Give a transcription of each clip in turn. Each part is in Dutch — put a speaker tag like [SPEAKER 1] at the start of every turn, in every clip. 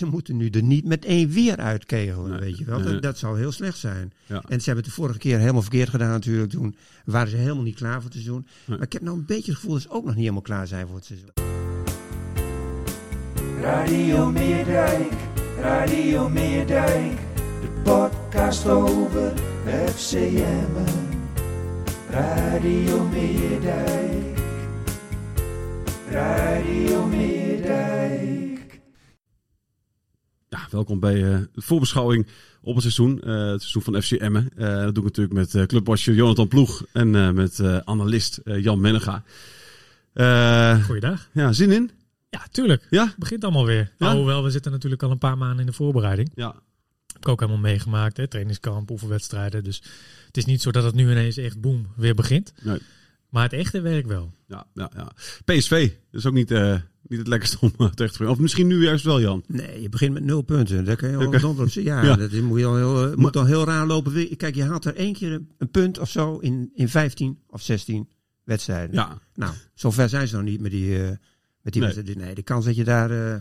[SPEAKER 1] Ze moeten nu er niet met één weer uitkegelen,
[SPEAKER 2] Nee,
[SPEAKER 1] weet je wel.
[SPEAKER 2] nee.
[SPEAKER 1] Dat, dat zou heel slecht zijn.
[SPEAKER 2] Ja.
[SPEAKER 1] En ze hebben het de vorige keer helemaal verkeerd gedaan natuurlijk. Toen waren ze helemaal niet klaar voor het seizoen.
[SPEAKER 2] Nee.
[SPEAKER 1] Maar ik heb nou een beetje het gevoel dat ze ook nog niet helemaal klaar zijn voor het seizoen.
[SPEAKER 3] Radio Meerdijk, Radio Meerdijk, de podcast over FCM. Radio Meerdijk, Radio Meerdijk.
[SPEAKER 2] Welkom bij eh, de voorbeschouwing op het seizoen. eh, het seizoen van FC Emmen. Eh, dat doe ik natuurlijk met eh clubwatcher Jonathan Ploeg en met analist Jan Mennega.
[SPEAKER 4] Goeiedag.
[SPEAKER 2] ja, zin in?
[SPEAKER 4] Ja, tuurlijk.
[SPEAKER 2] Ja?
[SPEAKER 4] Het begint allemaal weer.
[SPEAKER 2] Ja?
[SPEAKER 4] Hoewel, we zitten natuurlijk al een paar maanden in de voorbereiding.
[SPEAKER 2] Ja.
[SPEAKER 4] Heb ik ook helemaal meegemaakt. Hè? Trainingskamp, oefenwedstrijden. Dus het is niet zo dat het nu ineens echt boem weer begint.
[SPEAKER 2] Nee.
[SPEAKER 4] Maar het echte werk wel.
[SPEAKER 2] Ja, ja, ja. PSV, dat is ook niet, eh, niet het lekkerste om tegen te springen. Of misschien nu juist wel, Jan.
[SPEAKER 1] Nee, je begint met nul punten. Daar kan je al zonder op Ja,
[SPEAKER 2] Ja.
[SPEAKER 1] dat moet, je al heel, eh, moet al heel raar lopen. Kijk, je haalt er één keer een, een punt of zo in, in 15 of 16 wedstrijden.
[SPEAKER 2] Ja,
[SPEAKER 1] Nou, zover zijn ze nog niet met die, eh, met die
[SPEAKER 2] Nee.
[SPEAKER 1] wedstrijden. Nee, de kans dat je daar eh,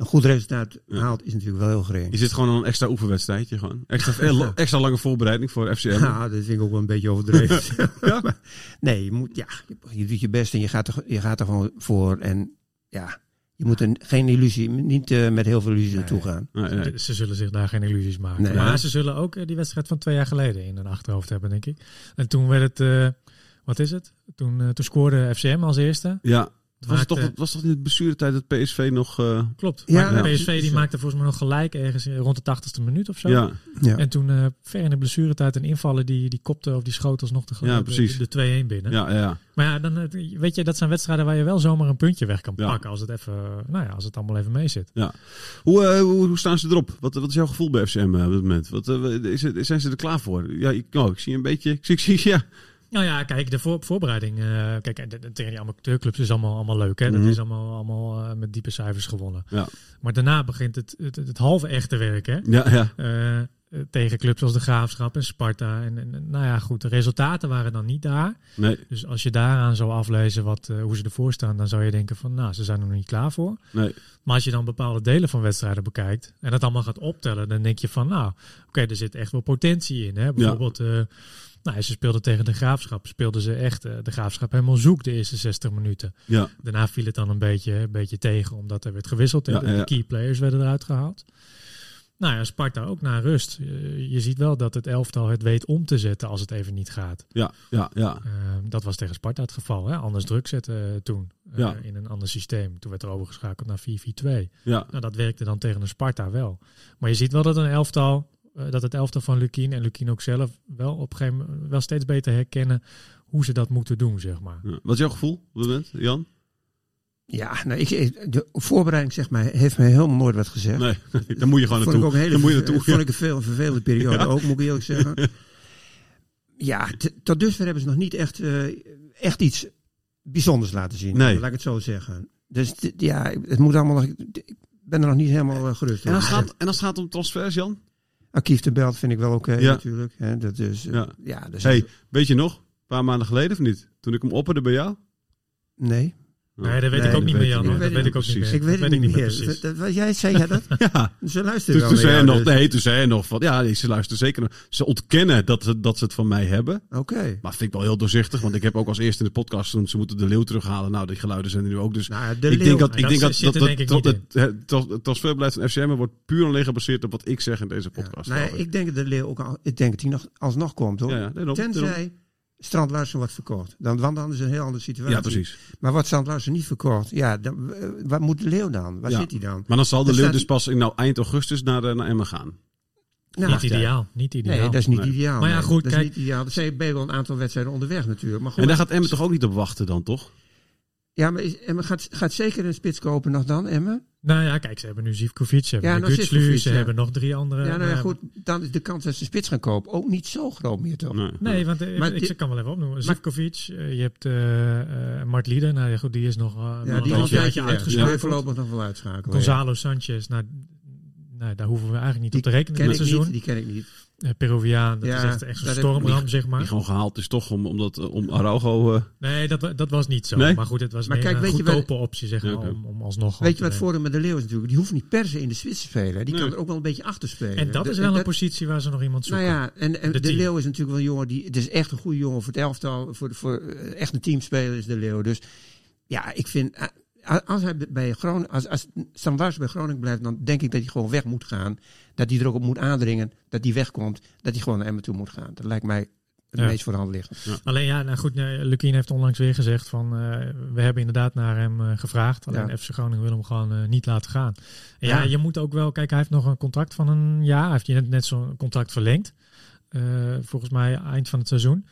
[SPEAKER 1] een goed resultaat
[SPEAKER 2] Ja.
[SPEAKER 1] haalt is natuurlijk wel heel gering.
[SPEAKER 2] is dit gewoon een extra oefenwedstrijdje? Gewoon. Extra, heel- extra lange voorbereiding voor FC Emmen.
[SPEAKER 1] Ja, dat vind ik ook wel een beetje overdreven. Maar nee, je moet, ja, je- je doet je best en je gaat er, je gaat er gewoon voor. En ja, je moet er geen illusie, niet eh, met heel veel illusie naartoe gaan.
[SPEAKER 2] Nee, nee.
[SPEAKER 4] Ze zullen zich daar geen illusies maken.
[SPEAKER 1] Nee.
[SPEAKER 4] Maar ze zullen ook eh, die wedstrijd van twee jaar geleden in hun achterhoofd hebben, denk ik. En toen werd het, eh, wat is het? Toen, eh, toen scoorde FCM als eerste.
[SPEAKER 2] Ja, was het, toch, het was toch in de blessuretijd dat PSV nog... eh,
[SPEAKER 4] Klopt.
[SPEAKER 1] Ja,
[SPEAKER 4] Maar
[SPEAKER 1] ja.
[SPEAKER 4] PSV die maakte volgens mij nog gelijk ergens rond de tachtigste minuut of zo.
[SPEAKER 2] ja,
[SPEAKER 1] Ja.
[SPEAKER 4] En toen eh, ver in de blessuretijd een invaller die, die kopte of die schoot alsnog de,
[SPEAKER 2] Ja,
[SPEAKER 4] de-
[SPEAKER 2] precies.
[SPEAKER 4] de, 2-1 binnen.
[SPEAKER 2] ja, ja.
[SPEAKER 4] Maar ja, dan, weet je, dat zijn wedstrijden waar je wel zomaar een puntje weg kan
[SPEAKER 2] Ja.
[SPEAKER 4] pakken. Als het even, nou ja, als het allemaal even mee zit.
[SPEAKER 2] Hoe, eh, hoe, hoe staan ze erop? Wat, wat is jouw gevoel bij FCM op dit moment? Wat, is het, zijn ze er klaar voor? Ja, ik, oh, ik zie een beetje... Ik zie, ik zie ja.
[SPEAKER 4] Nou ja, kijk, de voor, voorbereiding. eh, kijk, de- de- tegen die amateurclubs is allemaal, allemaal leuk. Hè?
[SPEAKER 2] Mhm.
[SPEAKER 4] Dat is allemaal, allemaal eh, met diepe cijfers gewonnen.
[SPEAKER 2] Ja.
[SPEAKER 4] Maar daarna begint het, het, het, halve echte werk. Hè?
[SPEAKER 2] Ja, ja.
[SPEAKER 4] Eh, eh, tegen clubs als de Graafschap en Sparta. En, en nou ja, goed, de resultaten waren dan niet daar.
[SPEAKER 2] Nee,
[SPEAKER 4] Dus als je daaraan zou aflezen wat, eh, hoe ze ervoor staan, dan zou je denken van, nou, ze zijn er nog niet klaar voor.
[SPEAKER 2] nee.
[SPEAKER 4] Maar als je dan bepaalde delen van wedstrijden bekijkt en dat allemaal gaat optellen, dan denk je van, nou, oké, er zit echt wel potentie in. Hè? Bijvoorbeeld, eh, nou, ze speelden tegen de Graafschap, speelden ze echt eh, de Graafschap helemaal zoek de eerste 60 minuten.
[SPEAKER 2] Ja,
[SPEAKER 4] Daarna viel het dan een beetje, een beetje tegen, omdat er werd gewisseld.
[SPEAKER 2] Ja,
[SPEAKER 4] de, key players werden eruit gehaald. Nou ja, Sparta ook na rust. Je ziet wel dat het elftal het weet om te zetten als het even niet gaat.
[SPEAKER 2] ja, ja, ja.
[SPEAKER 4] Eh, dat was tegen Sparta het geval. Hè? Anders druk zetten eh, toen. eh,
[SPEAKER 2] Ja.
[SPEAKER 4] In een ander systeem. Toen werd er overgeschakeld naar 4-4-2.
[SPEAKER 2] ja.
[SPEAKER 4] Nou, dat werkte dan tegen een Sparta wel. Maar je ziet wel dat een elftal, eh, dat het elftal van Lukien en Lukien ook zelf wel op een gegeven moment wel steeds beter herkennen hoe ze dat moeten doen, zeg maar.
[SPEAKER 2] Ja. Wat is jouw gevoel op dit moment, Jan?
[SPEAKER 1] Ja, nou, ik, de voorbereiding zeg maar, heeft mij helemaal nooit wat gezegd.
[SPEAKER 2] Nee, dan moet je gewoon
[SPEAKER 1] vond ik
[SPEAKER 2] naartoe.
[SPEAKER 1] ook een hele
[SPEAKER 2] Dan moet je naartoe.
[SPEAKER 1] vond ik een veel vervelende periode ook, moet ik eerlijk zeggen. Ja, tot dusver hebben ze nog niet echt, eh, echt iets bijzonders laten zien.
[SPEAKER 2] Nee.
[SPEAKER 1] Laat ik het zo zeggen. Dus ja, het moet allemaal nog. Ik ben er nog niet helemaal eh, gerust
[SPEAKER 2] En als,
[SPEAKER 1] over.
[SPEAKER 2] gaat, en als het gaat om transfers, Jan?
[SPEAKER 1] Archief de Belt vind ik wel oké
[SPEAKER 2] Ja.
[SPEAKER 1] natuurlijk. Hè, dat is, eh,
[SPEAKER 2] Ja.
[SPEAKER 1] dus
[SPEAKER 2] Hey, weet je nog? Een paar maanden geleden of niet? Toen ik hem opperde bij jou?
[SPEAKER 1] Nee.
[SPEAKER 4] Nee, dat weet
[SPEAKER 1] Nee,
[SPEAKER 4] ik ook niet meer, Jan. Dat weet ik ook niet
[SPEAKER 2] Precies.
[SPEAKER 4] meer.
[SPEAKER 1] Ik weet het niet meer.
[SPEAKER 4] precies.
[SPEAKER 1] Dat- jij zei jij dat?
[SPEAKER 2] Ja.
[SPEAKER 1] Ze luisteren
[SPEAKER 2] Dus
[SPEAKER 1] wel
[SPEAKER 2] toen zei nog,
[SPEAKER 1] dus-
[SPEAKER 2] nee, toen zei hij nog van, ja, nee, ze luisteren zeker nog. Ze ontkennen dat, ze- dat ze het van mij hebben.
[SPEAKER 1] Oké.
[SPEAKER 2] Maar vind ik wel heel doorzichtig, want ik heb ook als eerste in de podcast toen ze moeten de leeuw terughalen. Nou, die geluiden zijn er nu ook. Dus
[SPEAKER 1] Nou, de
[SPEAKER 2] ik
[SPEAKER 1] leeuw-
[SPEAKER 2] denk dat, ik
[SPEAKER 4] dat
[SPEAKER 2] denk dat,
[SPEAKER 4] zit
[SPEAKER 2] dat, dat,
[SPEAKER 4] denk ik
[SPEAKER 2] dat
[SPEAKER 4] niet
[SPEAKER 2] het, het, trans- het transferbeleid van FCM wordt puur en alleen gebaseerd op wat ik zeg in deze podcast.
[SPEAKER 1] Nou ja, ik denk dat de leeuw ook al, ik denk dat hij nog alsnog komt hoor.
[SPEAKER 2] Ja, ja, daarom,
[SPEAKER 1] Tenzij. Strand Larsen wordt verkocht. Dan, want dan is het een heel andere situatie.
[SPEAKER 2] Ja, precies.
[SPEAKER 1] Maar wordt Strand Larsen niet verkocht, ja, dan, eh, wat moet de leeuw dan? Waar
[SPEAKER 2] Ja.
[SPEAKER 1] zit hij dan?
[SPEAKER 2] Maar dan zal de leeuw dus pas in nou, eind augustus naar, naar Emmen gaan.
[SPEAKER 1] Nou,
[SPEAKER 4] Niet ideaal. Niet ideaal.
[SPEAKER 1] Nee, dat is niet
[SPEAKER 2] Nee.
[SPEAKER 1] ideaal.
[SPEAKER 4] Maar ja, goed,
[SPEAKER 1] dat
[SPEAKER 4] kijk-
[SPEAKER 1] is niet ideaal. Er zijn ben je wel een aantal wedstrijden onderweg natuurlijk. Maar goed,
[SPEAKER 2] En daar gaat Emmen toch ook niet op wachten dan, toch?
[SPEAKER 1] ja, maar is, Emmen gaat, gaat zeker een spits kopen nog dan, Emmen?
[SPEAKER 4] Nou ja, kijk, ze hebben nu Zivkovic, ze hebben
[SPEAKER 1] Ja, nou,
[SPEAKER 4] Gutslu, ze
[SPEAKER 1] ja.
[SPEAKER 4] hebben nog drie andere.
[SPEAKER 1] ja, nou ja, goed. Dan is de kans dat ze spits gaan kopen ook niet zo groot meer, toch?
[SPEAKER 2] Nee.
[SPEAKER 4] Nee, want eh,
[SPEAKER 1] Maar
[SPEAKER 4] ik
[SPEAKER 1] dit-
[SPEAKER 4] kan wel even opnoemen. Zivkovic, eh, je hebt eh eh Mart Lieden, nou ja, goed, die is nog, uh,
[SPEAKER 1] Ja, die
[SPEAKER 4] een
[SPEAKER 1] is een
[SPEAKER 4] jaartje
[SPEAKER 1] tijdje weg. Die
[SPEAKER 4] uitgeschakeld.
[SPEAKER 1] wil je voorlopig nog wel uitschakelen.
[SPEAKER 4] Gonzalo Sanchez, nou, nou, daar hoeven we eigenlijk niet
[SPEAKER 1] Die
[SPEAKER 4] op te rekenen
[SPEAKER 1] ken
[SPEAKER 4] dit seizoen.
[SPEAKER 1] niet, die ken ik niet.
[SPEAKER 4] Eh, Peruviaan, dat
[SPEAKER 1] Ja,
[SPEAKER 4] is echt, echt zo'n stormram, zeg maar.
[SPEAKER 2] Die gewoon gehaald is toch om, omdat, eh, om Araujo... eh,
[SPEAKER 4] Nee, dat, dat was niet zo.
[SPEAKER 2] Nee?
[SPEAKER 4] Maar goed, het was
[SPEAKER 1] Maar kijk,
[SPEAKER 4] een
[SPEAKER 1] weet
[SPEAKER 4] goedkope optie, zeg maar,
[SPEAKER 2] Ja,
[SPEAKER 4] om, om alsnog...
[SPEAKER 1] Weet je wat
[SPEAKER 4] nemen.
[SPEAKER 1] voordeel met de Leeuw is natuurlijk? Die hoeft niet per se in de spits te spelen. Die
[SPEAKER 2] Nee.
[SPEAKER 1] kan er ook wel een beetje achter spelen.
[SPEAKER 4] En dat is wel een positie waar ze nog iemand
[SPEAKER 1] Nou
[SPEAKER 4] zoeken.
[SPEAKER 1] ja, en, en
[SPEAKER 4] De
[SPEAKER 1] de. Leeuw is natuurlijk wel een jongen die. Het is echt een goede jongen voor het elftal. Voor, voor echt een teamspeler is de Leeuw. Dus ja, ik vind. Als hij bij Groningen, als, als bij Groningen blijft, dan denk ik dat hij gewoon weg moet gaan. Dat hij er ook op moet aandringen dat hij wegkomt. Dat hij gewoon naar Emmen toe moet gaan. Dat lijkt mij het
[SPEAKER 4] Ja.
[SPEAKER 1] meest voor de hand liggen.
[SPEAKER 4] Alleen ja, nou goed, nee, Lukien heeft onlangs weer gezegd van eh, we hebben inderdaad naar hem eh, gevraagd. Alleen
[SPEAKER 1] Ja.
[SPEAKER 4] FC Groningen wil hem gewoon eh, niet laten gaan. En ja.
[SPEAKER 1] Ja.
[SPEAKER 4] je moet ook wel, kijk, hij heeft nog een contract van een jaar. Hij heeft je net, net zo'n contract verlengd. Volgens mij eind van het seizoen.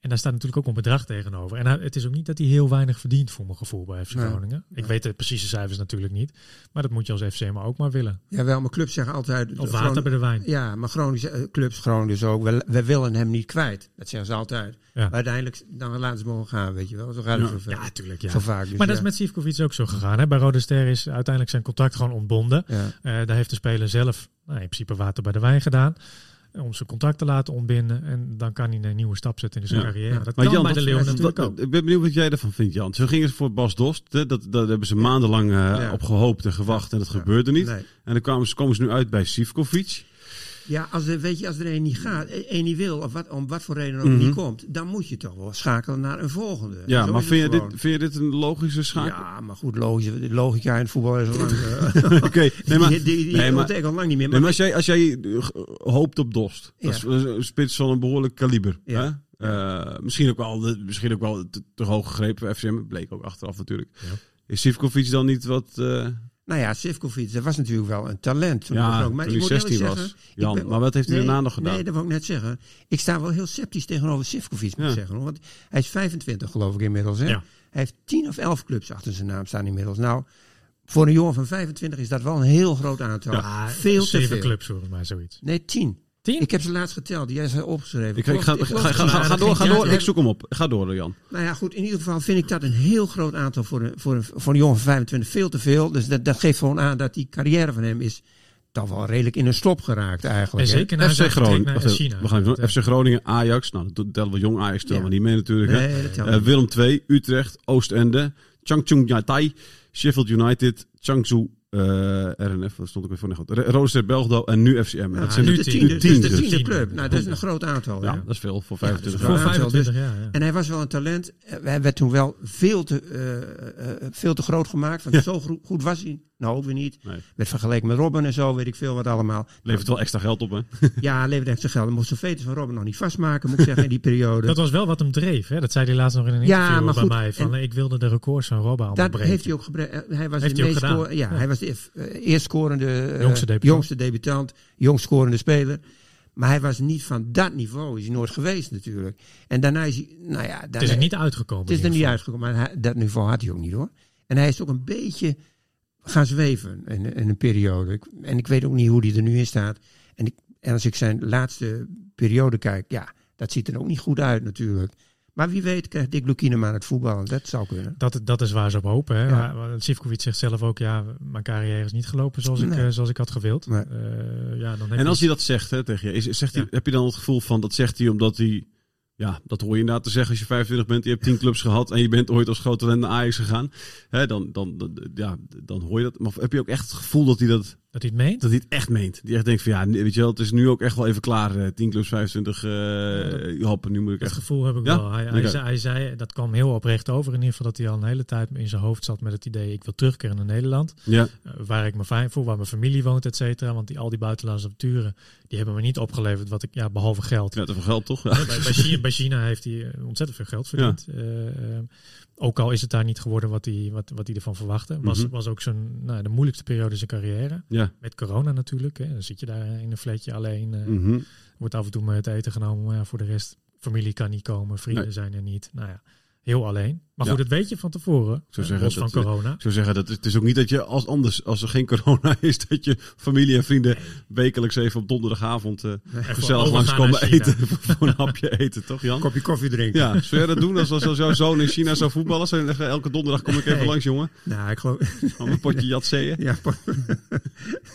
[SPEAKER 4] En daar staat natuurlijk ook een bedrag tegenover. En het is ook niet dat hij heel weinig verdient voor mijn gevoel bij FC
[SPEAKER 1] Nee.
[SPEAKER 4] Groningen. Ik weet de precieze cijfers natuurlijk niet. Maar dat moet je als FCM ook maar willen.
[SPEAKER 1] Ja, wel, mijn clubs zeggen altijd.
[SPEAKER 4] Of
[SPEAKER 1] Groningen-
[SPEAKER 4] water bij de wijn.
[SPEAKER 1] Ja, maar Groningen, eh, clubs, Groningen dus ook. We, we willen hem niet kwijt. Dat zeggen ze altijd.
[SPEAKER 4] Ja.
[SPEAKER 1] Maar uiteindelijk, dan laten ze mogen gaan, weet je wel. Zo gaat het
[SPEAKER 2] Ja.
[SPEAKER 1] zo, ver.
[SPEAKER 4] Ja, natuurlijk. Ja.
[SPEAKER 1] zo vaak. Dus
[SPEAKER 4] Maar dat is met Sivkovic ook zo gegaan. Hè? Bij Rode Ster is uiteindelijk zijn contract gewoon ontbonden. Eh, daar heeft de speler zelf nou, in principe water bij de wijn gedaan. Om zijn contract te laten ontbinden. En dan kan hij een nieuwe stap zetten in zijn
[SPEAKER 2] Ja.
[SPEAKER 4] carrière.
[SPEAKER 1] Ja.
[SPEAKER 4] Dat
[SPEAKER 2] Maar
[SPEAKER 4] kan
[SPEAKER 2] Jan,
[SPEAKER 4] bij de
[SPEAKER 2] wat-
[SPEAKER 4] Leeuw
[SPEAKER 2] wat-
[SPEAKER 4] natuurlijk
[SPEAKER 2] wat-
[SPEAKER 4] ook.
[SPEAKER 2] Ik ben benieuwd wat jij ervan vindt, Jan. Zo ging het voor Bas Dost. hè. Dat, dat hebben ze maandenlang eh,
[SPEAKER 1] Ja.
[SPEAKER 2] op gehoopt en gewacht en dat gebeurde niet.
[SPEAKER 1] Nee.
[SPEAKER 2] En dan kwamen ze, komen ze nu uit bij Sivkovic.
[SPEAKER 1] Ja, als er, weet je, als er een niet gaat, eh, een niet wil, of wat, om wat voor reden ook
[SPEAKER 2] Mhm.
[SPEAKER 1] niet komt, dan moet je toch wel schakelen naar een volgende.
[SPEAKER 2] Ja, maar vind je, dit, vind je dit een logische schakel?
[SPEAKER 1] Ja, maar goed, logica in het voetbal is al lang. eh,
[SPEAKER 2] Oké, nee, maar,
[SPEAKER 1] die die, die
[SPEAKER 2] nee, maar-
[SPEAKER 1] al lang niet meer.
[SPEAKER 2] nee,
[SPEAKER 1] Maar,
[SPEAKER 2] als jij, als jij eh, hoopt op Dost,
[SPEAKER 1] Ja.
[SPEAKER 2] dat is een spits van een behoorlijk kaliber.
[SPEAKER 1] Ja.
[SPEAKER 2] Hè? Eh, misschien ook wel, de- misschien ook wel te, te hoog gegrepen FCM. Bleek ook achteraf natuurlijk.
[SPEAKER 4] Ja.
[SPEAKER 2] Is Sivkovic dan niet wat...
[SPEAKER 1] nou ja, Sivkovic, dat was natuurlijk wel een talent. Toen
[SPEAKER 2] ja,
[SPEAKER 1] hij
[SPEAKER 2] toen
[SPEAKER 1] maar
[SPEAKER 2] hij
[SPEAKER 1] ik moet
[SPEAKER 2] 16
[SPEAKER 1] eerlijk
[SPEAKER 2] was.
[SPEAKER 1] zeggen,
[SPEAKER 2] Jan,
[SPEAKER 1] ben-
[SPEAKER 2] maar wat heeft hij
[SPEAKER 1] nee,
[SPEAKER 2] daarna nog gedaan?
[SPEAKER 1] Nee, dat wil ik net zeggen. Ik sta wel heel sceptisch tegenover Sivkovic, moet ik
[SPEAKER 2] Ja.
[SPEAKER 1] zeggen. Want hij is 25 geloof ik inmiddels. Hè?
[SPEAKER 4] Ja.
[SPEAKER 1] Hij heeft 10 of 11 clubs achter zijn naam staan inmiddels. Nou, voor een jongen van 25 is dat wel een heel groot aantal.
[SPEAKER 4] Ja,
[SPEAKER 1] veel te veel.
[SPEAKER 4] clubs volgens mij, zoiets.
[SPEAKER 1] Nee, 10.
[SPEAKER 4] Tien?
[SPEAKER 1] Ik heb ze laatst geteld. Die is opgeschreven.
[SPEAKER 2] Ik, ik ga, ga, ga, door, ga door. Ik zoek hem op. Ga door, Jan.
[SPEAKER 1] Nou ja, goed. In ieder geval vind ik dat een heel groot aantal voor een, voor een, voor een jongen van 25. Veel te veel. Dus dat, dat geeft gewoon aan dat die carrière van hem is toch wel redelijk in een stop geraakt
[SPEAKER 4] En
[SPEAKER 1] eigenlijk. hè.
[SPEAKER 4] zeker
[SPEAKER 2] FC
[SPEAKER 4] zijn
[SPEAKER 2] Groningen.
[SPEAKER 4] naar
[SPEAKER 2] Wacht even,
[SPEAKER 4] China.
[SPEAKER 2] we gaan even
[SPEAKER 4] Dat,
[SPEAKER 2] doen. FC Groningen, Ajax. Nou, dat tellen we jong Ajax tellen
[SPEAKER 1] Ja.
[SPEAKER 2] we niet mee natuurlijk.
[SPEAKER 1] Nee,
[SPEAKER 2] Eh. Willem II, Utrecht, Oostende, Changchun Yatai, Sheffield United, Changzhou, eh, RNF, dat stond ook weer voor. Nee, goed. Ro- Rode Ster Belgrado en nu FCM.
[SPEAKER 1] Ja,
[SPEAKER 2] dat zijn
[SPEAKER 4] nu
[SPEAKER 2] de,
[SPEAKER 1] de
[SPEAKER 4] tien.
[SPEAKER 1] tiende,
[SPEAKER 2] de
[SPEAKER 1] dus de
[SPEAKER 2] tiende.
[SPEAKER 1] club. Nou, dat is een groot aantal.
[SPEAKER 2] Ja, dat is veel voor
[SPEAKER 1] Ja,
[SPEAKER 2] 25
[SPEAKER 1] dat is
[SPEAKER 4] voor
[SPEAKER 1] wel
[SPEAKER 2] jaar.
[SPEAKER 1] dus-
[SPEAKER 4] 25 jaar, ja.
[SPEAKER 1] En hij was wel een talent. Eh, Hij werd toen wel veel te, eh, eh, veel te groot gemaakt. Want zo goed was hij. Nou, ook weer niet.
[SPEAKER 2] Nee.
[SPEAKER 1] Werd vergeleken met Robben en zo, weet ik veel wat allemaal.
[SPEAKER 2] Levert wel extra geld op, hè?
[SPEAKER 1] Ja, levert zijn geld. Dan moest de vetus van Robben nog niet vastmaken, moet ik zeggen, in die periode.
[SPEAKER 4] Dat was wel wat hem dreef. Hè? Dat zei hij laatst nog in een
[SPEAKER 1] Ja,
[SPEAKER 4] interview
[SPEAKER 1] maar
[SPEAKER 4] bij
[SPEAKER 1] goed,
[SPEAKER 4] mij. Van, ik wilde de records van Robben allemaal
[SPEAKER 1] Dat
[SPEAKER 4] breken.
[SPEAKER 1] heeft hij ook gebruikt. Hij was
[SPEAKER 4] Heeft
[SPEAKER 1] de
[SPEAKER 4] hij ook
[SPEAKER 1] meest ja,
[SPEAKER 4] Ja.
[SPEAKER 1] hij was de eh, eerst scorende, eh,
[SPEAKER 4] Jongste debutant.
[SPEAKER 1] jongste debutant, jongst scorende speler. Maar hij was niet van dat niveau, is hij nooit geweest natuurlijk. En daarna is hij, nou ja,
[SPEAKER 4] Het is er niet uitgekomen.
[SPEAKER 1] het is er niet uitgekomen. Maar hij- dat niveau had hij ook niet hoor. En hij is ook een beetje gaan zweven in, in een periode. En ik weet ook niet hoe hij er nu in staat. En, ik, en als ik zijn laatste periode kijk, ja, dat ziet er ook niet goed uit natuurlijk. Maar wie weet krijgt Dick maar het voetballen. Dat zou kunnen.
[SPEAKER 4] Dat, dat is waar ze op hopen. Hè?
[SPEAKER 1] Ja.
[SPEAKER 4] Maar- maar Sivkovic zegt zelf ook, ja, mijn carrière is niet gelopen zoals, ik,
[SPEAKER 1] Nee.
[SPEAKER 4] eh, zoals ik had gewild.
[SPEAKER 1] Nee.
[SPEAKER 4] Eh, ja, dan heb
[SPEAKER 2] En als hij dat zegt hè, tegen je, is, zegt hij, heb je dan het gevoel van dat zegt hij omdat hij Ja, dat hoor je inderdaad te zeggen als je 25 bent, je hebt 10 clubs gehad en je bent ooit als grote talent naar Ajax gegaan. Hè, dan, dan, dan, ja, dan hoor je dat. Maar heb je ook echt het gevoel dat hij dat,
[SPEAKER 4] Dat hij het meent?
[SPEAKER 2] dat hij het echt meent? Die echt denkt van ja, weet je wel, het is nu ook echt wel even klaar. eh, 10 clubs, 25 uh, hoppen, nu moet ik
[SPEAKER 4] Dat
[SPEAKER 2] echt...
[SPEAKER 4] gevoel heb ik
[SPEAKER 2] Ja?
[SPEAKER 4] wel. Hij, hij, zei, hij zei, dat kwam heel oprecht over in ieder geval, dat hij al een hele tijd in zijn hoofd zat met het idee, ik wil terugkeren naar Nederland.
[SPEAKER 2] Ja,
[SPEAKER 4] eh, waar ik me fijn voel, waar mijn familie woont, et cetera. Want die, al die buitenlandse avonturen, die hebben me niet opgeleverd wat ik, ja, behalve geld.
[SPEAKER 2] ja, te veel geld toch? Ja.
[SPEAKER 4] Bij, bij, China, bij China heeft hij eh, ontzettend veel geld verdiend. Eh, ook al is het daar niet geworden wat hij, wat, wat hij ervan verwachtte. Was,
[SPEAKER 2] Mhm.
[SPEAKER 4] was ook zijn, nou, de moeilijkste periode in zijn carrière.
[SPEAKER 2] ja.
[SPEAKER 4] Met corona natuurlijk. Hè. Dan zit je daar in een flatje alleen.
[SPEAKER 2] Mhm.
[SPEAKER 4] Wordt af en toe met het eten genomen. Maar ja, voor de rest, familie kan niet komen. Vrienden
[SPEAKER 2] Nee.
[SPEAKER 4] zijn er niet. Nou ja, heel alleen. Maar
[SPEAKER 2] Ja.
[SPEAKER 4] goed, dat weet je van tevoren. eh,
[SPEAKER 2] zeggen
[SPEAKER 4] los van
[SPEAKER 2] dat,
[SPEAKER 4] corona.
[SPEAKER 2] Zou zeggen, dat het is ook niet dat je als anders, als er geen corona is, dat je familie en vrienden wekelijks even op donderdagavond eh gezellig
[SPEAKER 4] naar China.
[SPEAKER 2] eten. voor een hapje eten, toch Jan?
[SPEAKER 1] kopje koffie drinken.
[SPEAKER 2] Ja, zou jij dat doen als, als, jouw zoon in China zou voetballen? Zou je zeggen, elke donderdag kom ik even langs, jongen.
[SPEAKER 1] Nou, ik geloof...
[SPEAKER 2] Om een potje jatseeën?
[SPEAKER 1] ja,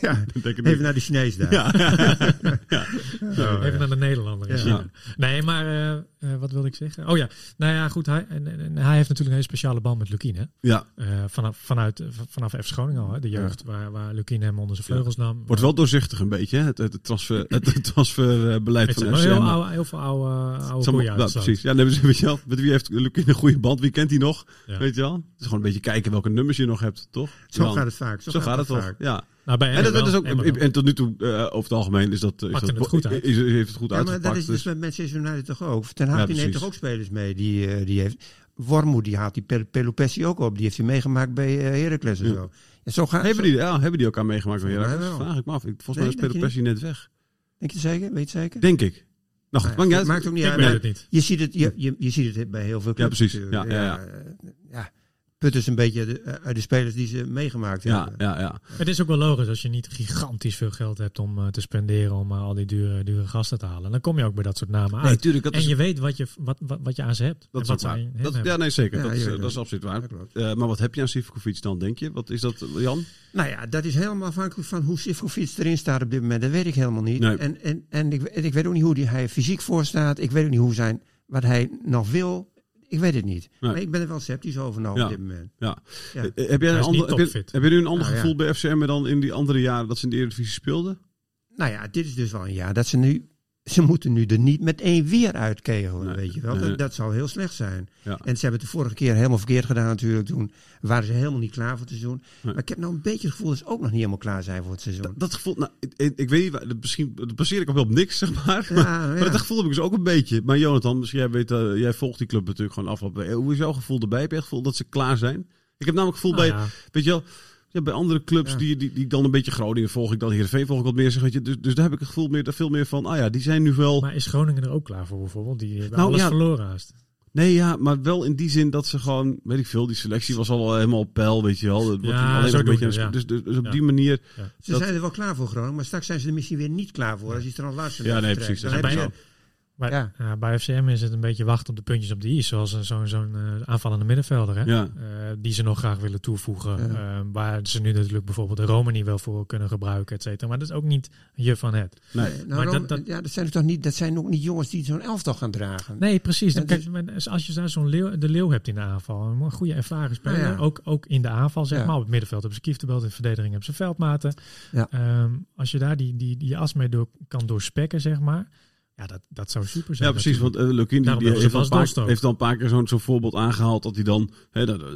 [SPEAKER 1] ja,
[SPEAKER 2] Dat denk ik
[SPEAKER 1] even
[SPEAKER 2] niet.
[SPEAKER 1] naar de Chinees daar.
[SPEAKER 2] Ja.
[SPEAKER 1] Oh,
[SPEAKER 4] Even
[SPEAKER 1] ja.
[SPEAKER 4] naar de Nederlander in
[SPEAKER 1] Ja.
[SPEAKER 4] China. Nee, maar eh, eh, wat wilde ik zeggen? Oh ja, nou ja, goed. Hij, en, en- en hij heeft natuurlijk een hele speciale band met Lukien. Hè?
[SPEAKER 2] ja,
[SPEAKER 4] Eh, vanaf, vanuit, eh, vanaf F. Schoningen al, hè? de jeugd, waar, waar Lukien hem onder zijn vleugels nam.
[SPEAKER 2] wordt wel doorzichtig een beetje, hè? Het, het, transfer, het transferbeleid
[SPEAKER 4] Het
[SPEAKER 2] van
[SPEAKER 4] zijn
[SPEAKER 2] FC.
[SPEAKER 4] wel heel, oude, heel veel oude, oude
[SPEAKER 2] allemaal-
[SPEAKER 4] koeien
[SPEAKER 2] ja,
[SPEAKER 4] uitgesloten.
[SPEAKER 2] precies. Ja, nee, weet je wel, met wie heeft Lukien een goede band? Wie kent hij nog?
[SPEAKER 4] Ja.
[SPEAKER 2] Weet je wel? Het is gewoon een beetje kijken welke nummers je nog hebt, toch?
[SPEAKER 1] Zo
[SPEAKER 2] Jan?
[SPEAKER 1] gaat het vaak. Zo,
[SPEAKER 2] Zo gaat het toch?
[SPEAKER 1] vaak.
[SPEAKER 2] Ja.
[SPEAKER 4] Nou, bij
[SPEAKER 2] En, dat, is ook, en tot nu toe, eh, over het algemeen, is dat, is dat
[SPEAKER 4] het goed uit.
[SPEAKER 2] Is, heeft het goed
[SPEAKER 1] Ja, maar
[SPEAKER 2] uitgepakt.
[SPEAKER 1] dat is dus
[SPEAKER 2] dus-
[SPEAKER 1] met Manchester United toch ook. Ten Hag
[SPEAKER 2] Ja,
[SPEAKER 1] die neemt toch ook spelers mee die, eh, die heeft. Wormoed die haalt die Pel- Pelopessi ook op. Die heeft hij meegemaakt bij eh, Heracles en zo. Ja, zo
[SPEAKER 2] hebben, die, ja, hebben die elkaar meegemaakt? Dat
[SPEAKER 1] wel.
[SPEAKER 2] vraag ik me af. Ik- Volgens
[SPEAKER 1] Nee,
[SPEAKER 2] mij is Persie net weg.
[SPEAKER 1] Denk je zeker? Weet je zeker?
[SPEAKER 2] Denk ik. Nou,
[SPEAKER 1] Nou
[SPEAKER 2] maakt
[SPEAKER 1] het maakt ook niet
[SPEAKER 4] Ik
[SPEAKER 1] uit.
[SPEAKER 4] weet het niet.
[SPEAKER 1] Je ziet het, je, je, je ziet het bij heel veel clubs.
[SPEAKER 2] precies. Ja, ja, ja.
[SPEAKER 1] Put is een beetje de- eh, uit de spelers die ze meegemaakt
[SPEAKER 2] Ja,
[SPEAKER 1] hebben.
[SPEAKER 2] ja, ja.
[SPEAKER 4] Het is ook wel logisch als je niet gigantisch veel geld hebt om eh, te spenderen om eh, al die dure, dure gasten te halen. Dan kom je ook bij dat soort namen uit.
[SPEAKER 2] Nee, tuurlijk. Dat
[SPEAKER 4] en
[SPEAKER 2] is,
[SPEAKER 4] je weet wat je, wat, wat, wat je aan ze hebt.
[SPEAKER 2] dat is
[SPEAKER 4] wat
[SPEAKER 2] waar. Dat, ja, nee, zeker.
[SPEAKER 1] Ja,
[SPEAKER 2] dat, is, dat
[SPEAKER 1] het.
[SPEAKER 2] is absoluut waar. Eh, maar wat heb je aan Sivkovic dan, denk je? Wat is dat, Jan?
[SPEAKER 1] Nou ja, dat is helemaal afhankelijk van hoe Sivkovic erin staat op dit moment. Dat weet ik helemaal niet.
[SPEAKER 2] Nee.
[SPEAKER 1] En, en, en ik, en ik weet ook niet hoe die, hij fysiek voor staat. Ik weet ook niet hoe zijn, wat hij nog wil. Ik weet het niet.
[SPEAKER 2] Nee.
[SPEAKER 1] Maar ik ben er wel sceptisch over nou
[SPEAKER 2] Ja.
[SPEAKER 1] op dit moment.
[SPEAKER 2] Ja.
[SPEAKER 1] Ja.
[SPEAKER 2] Eh, Heb, jij een ander, heb, je,
[SPEAKER 4] topfit.
[SPEAKER 2] heb je nu een ander
[SPEAKER 1] Nou, ja.
[SPEAKER 2] gevoel bij FCM dan in die andere jaren dat ze in de Eredivisie speelden?
[SPEAKER 1] Nou ja, dit is dus wel een jaar dat ze nu... Ze moeten nu er niet met één weer uitkegelen,
[SPEAKER 2] Nee,
[SPEAKER 1] weet je wel.
[SPEAKER 2] nee.
[SPEAKER 1] Dat, dat zou heel slecht zijn.
[SPEAKER 2] Ja.
[SPEAKER 1] En ze hebben het de vorige keer helemaal verkeerd gedaan natuurlijk. Toen waren ze helemaal niet klaar voor het seizoen.
[SPEAKER 2] Nee.
[SPEAKER 1] Maar ik heb nou een beetje het gevoel dat ze ook nog niet helemaal klaar zijn voor het seizoen.
[SPEAKER 2] Dat, dat gevoel, nou, ik, weet niet, misschien dat baseer ik op wel op niks, zeg maar.
[SPEAKER 1] Ja,
[SPEAKER 2] maar,
[SPEAKER 1] ja.
[SPEAKER 2] maar dat gevoel heb ik dus ook een beetje. Maar Jonathan, misschien jij, weet, eh, jij volgt die club natuurlijk gewoon afgelopen. Hoe is jouw gevoel erbij? Heb je het gevoel dat ze klaar zijn? Ik heb namelijk het gevoel
[SPEAKER 4] Nou
[SPEAKER 2] bij,
[SPEAKER 4] ja,
[SPEAKER 2] weet je wel, ja, bij andere clubs
[SPEAKER 1] Ja.
[SPEAKER 2] die, die, die dan een beetje Groningen volg ik dan, Heerenveen volg ik wat meer. Zeg, weet je, dus, dus daar heb ik het gevoel meer, veel meer van, ah ja, die zijn nu wel...
[SPEAKER 4] maar is Groningen er ook klaar voor bijvoorbeeld? Die hebben
[SPEAKER 2] Nou,
[SPEAKER 4] alles
[SPEAKER 2] ja.
[SPEAKER 4] verloren haast.
[SPEAKER 2] Nee, ja, maar wel in die zin dat ze gewoon, weet ik veel, die selectie was al helemaal op peil, weet je wel. Dat wordt
[SPEAKER 4] Ja,
[SPEAKER 2] alleen
[SPEAKER 4] zo
[SPEAKER 2] een beetje,
[SPEAKER 4] ja.
[SPEAKER 2] dus, dus, dus op
[SPEAKER 4] Ja.
[SPEAKER 2] die manier,
[SPEAKER 1] Ze
[SPEAKER 2] Dat-
[SPEAKER 1] zijn er wel klaar voor Groningen, maar straks zijn ze er misschien weer niet klaar voor. Als je er al laatste
[SPEAKER 2] Ja, nee, precies,
[SPEAKER 1] Dan
[SPEAKER 2] dat
[SPEAKER 4] is Maar
[SPEAKER 1] Ja.
[SPEAKER 4] ja. bij FCM is het een beetje wachten op de puntjes op de i. Zoals een- zo'n zo'n eh, aanvallende middenvelder. Hè?
[SPEAKER 2] ja.
[SPEAKER 4] Eh, die ze nog graag willen toevoegen.
[SPEAKER 1] Ja.
[SPEAKER 4] Eh, waar ze nu natuurlijk bijvoorbeeld de Romani wel voor kunnen gebruiken, et cetera. Maar dat is ook niet je van het.
[SPEAKER 2] Nee.
[SPEAKER 1] Nee, nou,
[SPEAKER 4] Maar
[SPEAKER 1] Rom-
[SPEAKER 4] dat- dat-
[SPEAKER 1] ja, dat zijn toch niet, dat zijn ook niet jongens die zo'n elftal gaan dragen.
[SPEAKER 4] Nee, precies. Dan,
[SPEAKER 1] Ja,
[SPEAKER 4] kijk,
[SPEAKER 1] dus-
[SPEAKER 4] als je daar zo'n leeuw, de leeuw hebt in de aanval, een goede ervaren speler,
[SPEAKER 1] Nou ja.
[SPEAKER 4] ook, ook in de aanval, zeg
[SPEAKER 1] Ja.
[SPEAKER 4] maar. Op het middenveld hebben ze Kieftenbelt, in de verdediging hebben ze Veldmaten.
[SPEAKER 1] Ja.
[SPEAKER 4] Ehm, als je daar die, die, die as mee door, kan doorspekken, zeg maar. Ja, dat, dat zou super zijn.
[SPEAKER 2] Ja, precies. Want uh, Lukien die, die heeft, al paar, heeft al een paar keer zo'n zo'n voorbeeld aangehaald. Dat hij dan, hè, dat, eh,